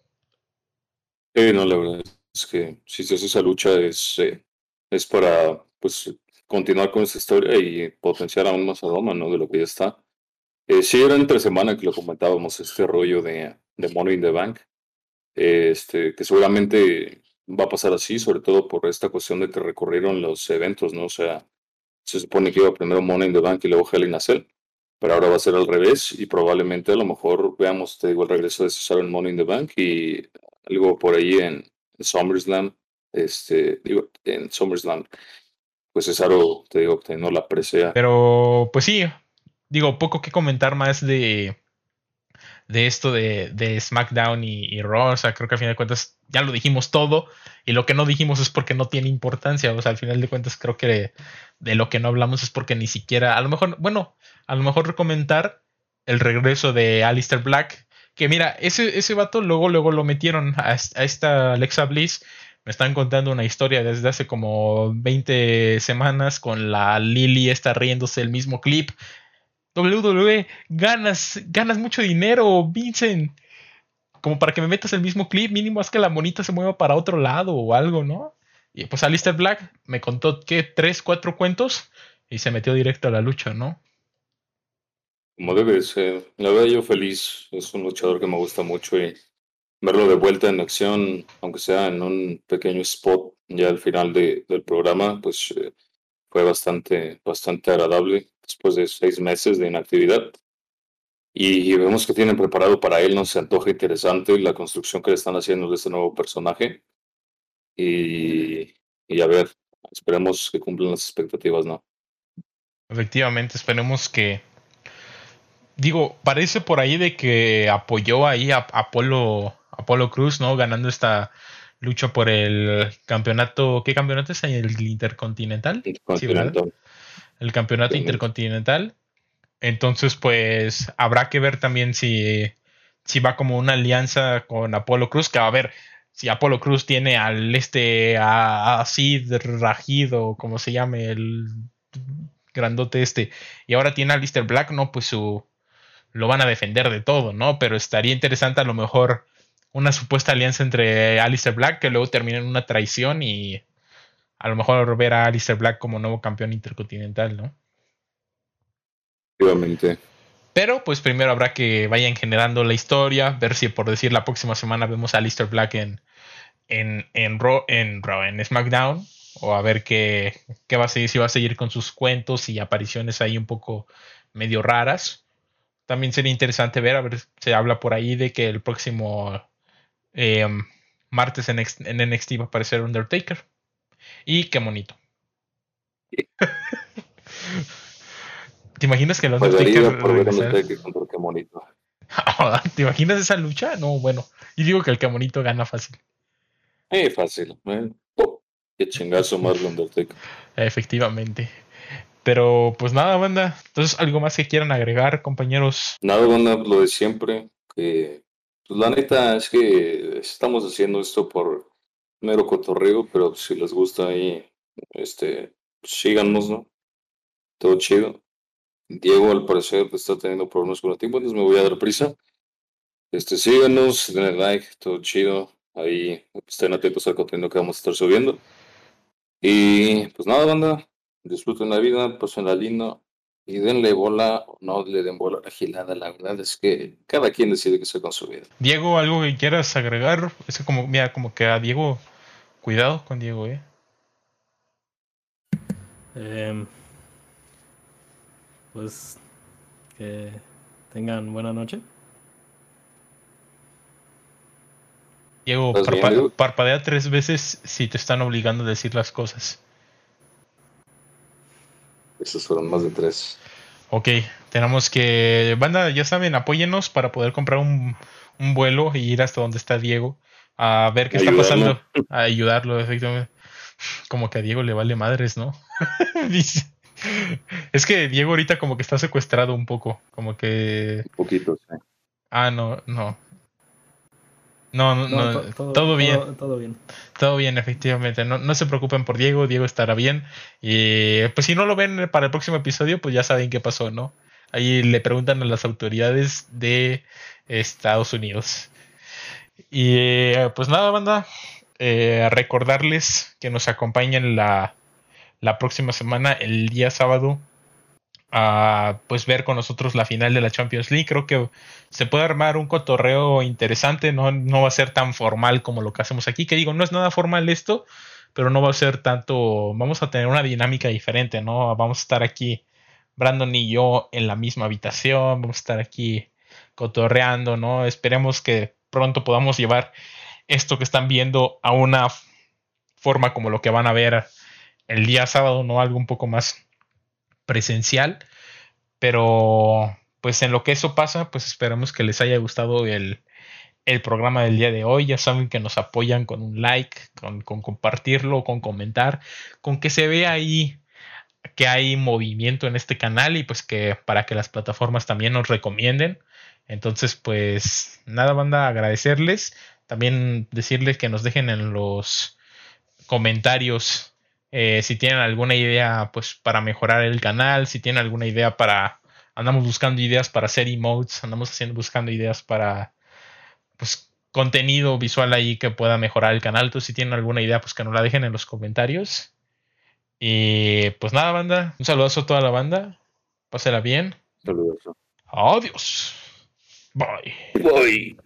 no, la verdad es que si se hace esa lucha es, eh, es para pues continuar con esta historia y potenciar aún más a Roma, ¿no? De lo que ya está. Eh, sí, era entre semana que lo comentábamos, este rollo de, de Money in the Bank, este, que seguramente va a pasar así, sobre todo por esta cuestión de que recorrieron los eventos, ¿no? O sea, se supone que iba primero Money in the Bank y luego Hell in a Cell, pero ahora va a ser al revés y probablemente a lo mejor veamos, te digo, el regreso de Cesaro en Money in the Bank y algo por ahí en, SummerSlam, este, digo, en SummerSlam, pues es algo, te digo, que no la presea. Pero, pues sí, digo, poco que comentar más de, de esto de, de SmackDown y, y, Raw. O sea, creo que al final de cuentas ya lo dijimos todo. Y lo que no dijimos es porque no tiene importancia. O sea, al final de cuentas creo que de, lo que no hablamos es porque ni siquiera, a lo mejor, bueno, a lo mejor comentar el regreso de Alistair Black, que mira, ese, ese vato luego, luego lo metieron a, esta Alexa Bliss. Me están contando una historia desde hace como 20 semanas con la Lily está riéndose el mismo clip. WWE, ganas, ganas mucho dinero, Vincent. Como para que me metas el mismo clip, mínimo es que la monita se mueva para otro lado o algo, ¿no? Y pues Alistair Black me contó que tres, cuatro cuentos y se metió directo a la lucha, ¿no? Como debe ser. La verdad yo feliz, es un luchador que me gusta mucho y verlo de vuelta en acción, aunque sea en un pequeño spot ya al final de, del programa, pues eh, fue bastante, bastante agradable después de seis meses de inactividad. Y, vemos que tienen preparado para él, nos antoja interesante la construcción que le están haciendo de este nuevo personaje. Y, y a ver, esperemos que cumplan las expectativas, ¿no? Efectivamente, esperemos que digo, parece por ahí de que apoyó ahí a Apolo, Apolo Cruz, ¿no? Ganando esta lucha por el campeonato. ¿Qué campeonato es? ¿El Intercontinental? el campeonato intercontinental. Entonces, pues habrá que ver también si, si va como una alianza con Apolo Cruz, que va a ver si Apolo Cruz tiene al este, a, a Sid Rajido, como se llame, el grandote este, y ahora tiene a Lister Black, no, pues su, lo van a defender de todo, ¿no? Pero estaría interesante a lo mejor una supuesta alianza entre Alistair Black que luego termine en una traición y a lo mejor ver a Alistair Black como nuevo campeón intercontinental, ¿no? Efectivamente. Pero pues primero habrá que vayan generando la historia, ver si por decir la próxima semana vemos a Alistair Black en, en, en Raw, en Raw, en SmackDown, o a ver qué, qué va a seguir, si va a seguir con sus cuentos y apariciones ahí un poco medio raras. También sería interesante ver, a ver, se habla por ahí de que el próximo eh, martes en, en, NXT va a aparecer Undertaker. Y qué bonito. ¿Te imaginas que el Undertaker... Por ver Undertaker contra qué bonito. ¿Te imaginas esa lucha? No, bueno. Y digo que el qué bonito gana fácil. Eh, fácil. Eh. Qué chingazo más Undertaker. Efectivamente. Pero pues nada, banda. Entonces, ¿algo más que quieran agregar, compañeros? Nada, banda, lo de siempre. Que, pues la neta es que estamos haciendo esto por mero cotorreo, pero si les gusta ahí, este, síganos, ¿no? Todo chido. Diego, al parecer, está teniendo problemas con el tiempo, entonces me voy a dar prisa. Este, síganos, denle like, todo chido. Ahí estén atentos al contenido que vamos a estar subiendo. Y pues nada, banda, disfruten la vida, pasen la linda y denle bola o no le den bola a la gilada. La verdad es que cada quien decide que se con su vida. Diego, ¿algo que quieras agregar? Es como, mira, como que a Diego, cuidado con Diego, ¿eh? eh pues que tengan buena noche. Diego, parpadea tres veces si te están obligando a decir las cosas. Esos fueron más de tres. Ok, tenemos que. Banda, ya saben, apóyenos para poder comprar un, vuelo y ir hasta donde está Diego a ver qué está pasando. A ayudarlo, efectivamente. Como que a Diego le vale madres, ¿no? es que Diego ahorita como que está secuestrado un poco. Como que. Un poquito, sí. Ah, no, no. No, no, no, todo, bien. Todo, bien. Todo bien, efectivamente. No, no se preocupen por Diego, Diego estará bien. Y pues si no lo ven para el próximo episodio, pues ya saben qué pasó, ¿no? Ahí le preguntan a las autoridades de Estados Unidos. Y pues nada, banda. Eh, recordarles que nos acompañen la, la próxima semana, el día sábado, a pues ver con nosotros la final de la Champions League. Creo que se puede armar un cotorreo interesante, no, no va a ser tan formal como lo que hacemos aquí, que digo, no es nada formal esto, pero no va a ser tanto, vamos a tener una dinámica diferente, ¿no? Vamos a estar aquí, Brandon y yo, en la misma habitación, vamos a estar aquí cotorreando, ¿no? Esperemos que pronto podamos llevar esto que están viendo a una forma como lo que van a ver el día sábado, ¿no? Algo un poco más presencial, pero pues en lo que eso pasa, pues esperamos que les haya gustado el, programa del día de hoy. Ya saben que nos apoyan con un like, con, compartirlo, con comentar, con que se vea ahí que hay movimiento en este canal y pues que para que las plataformas también nos recomienden. Entonces, pues nada, banda, agradecerles. También decirles que nos dejen en los comentarios eh, si tienen alguna idea, pues para mejorar el canal, si tienen alguna idea para, andamos buscando ideas para hacer emotes, andamos haciendo, buscando ideas para, pues contenido visual ahí que pueda mejorar el canal. Entonces, si tienen alguna idea, pues que nos la dejen en los comentarios. Y pues nada, banda. Un saludazo a toda la banda. Pásela bien. Saludos. Adiós. Bye. Bye.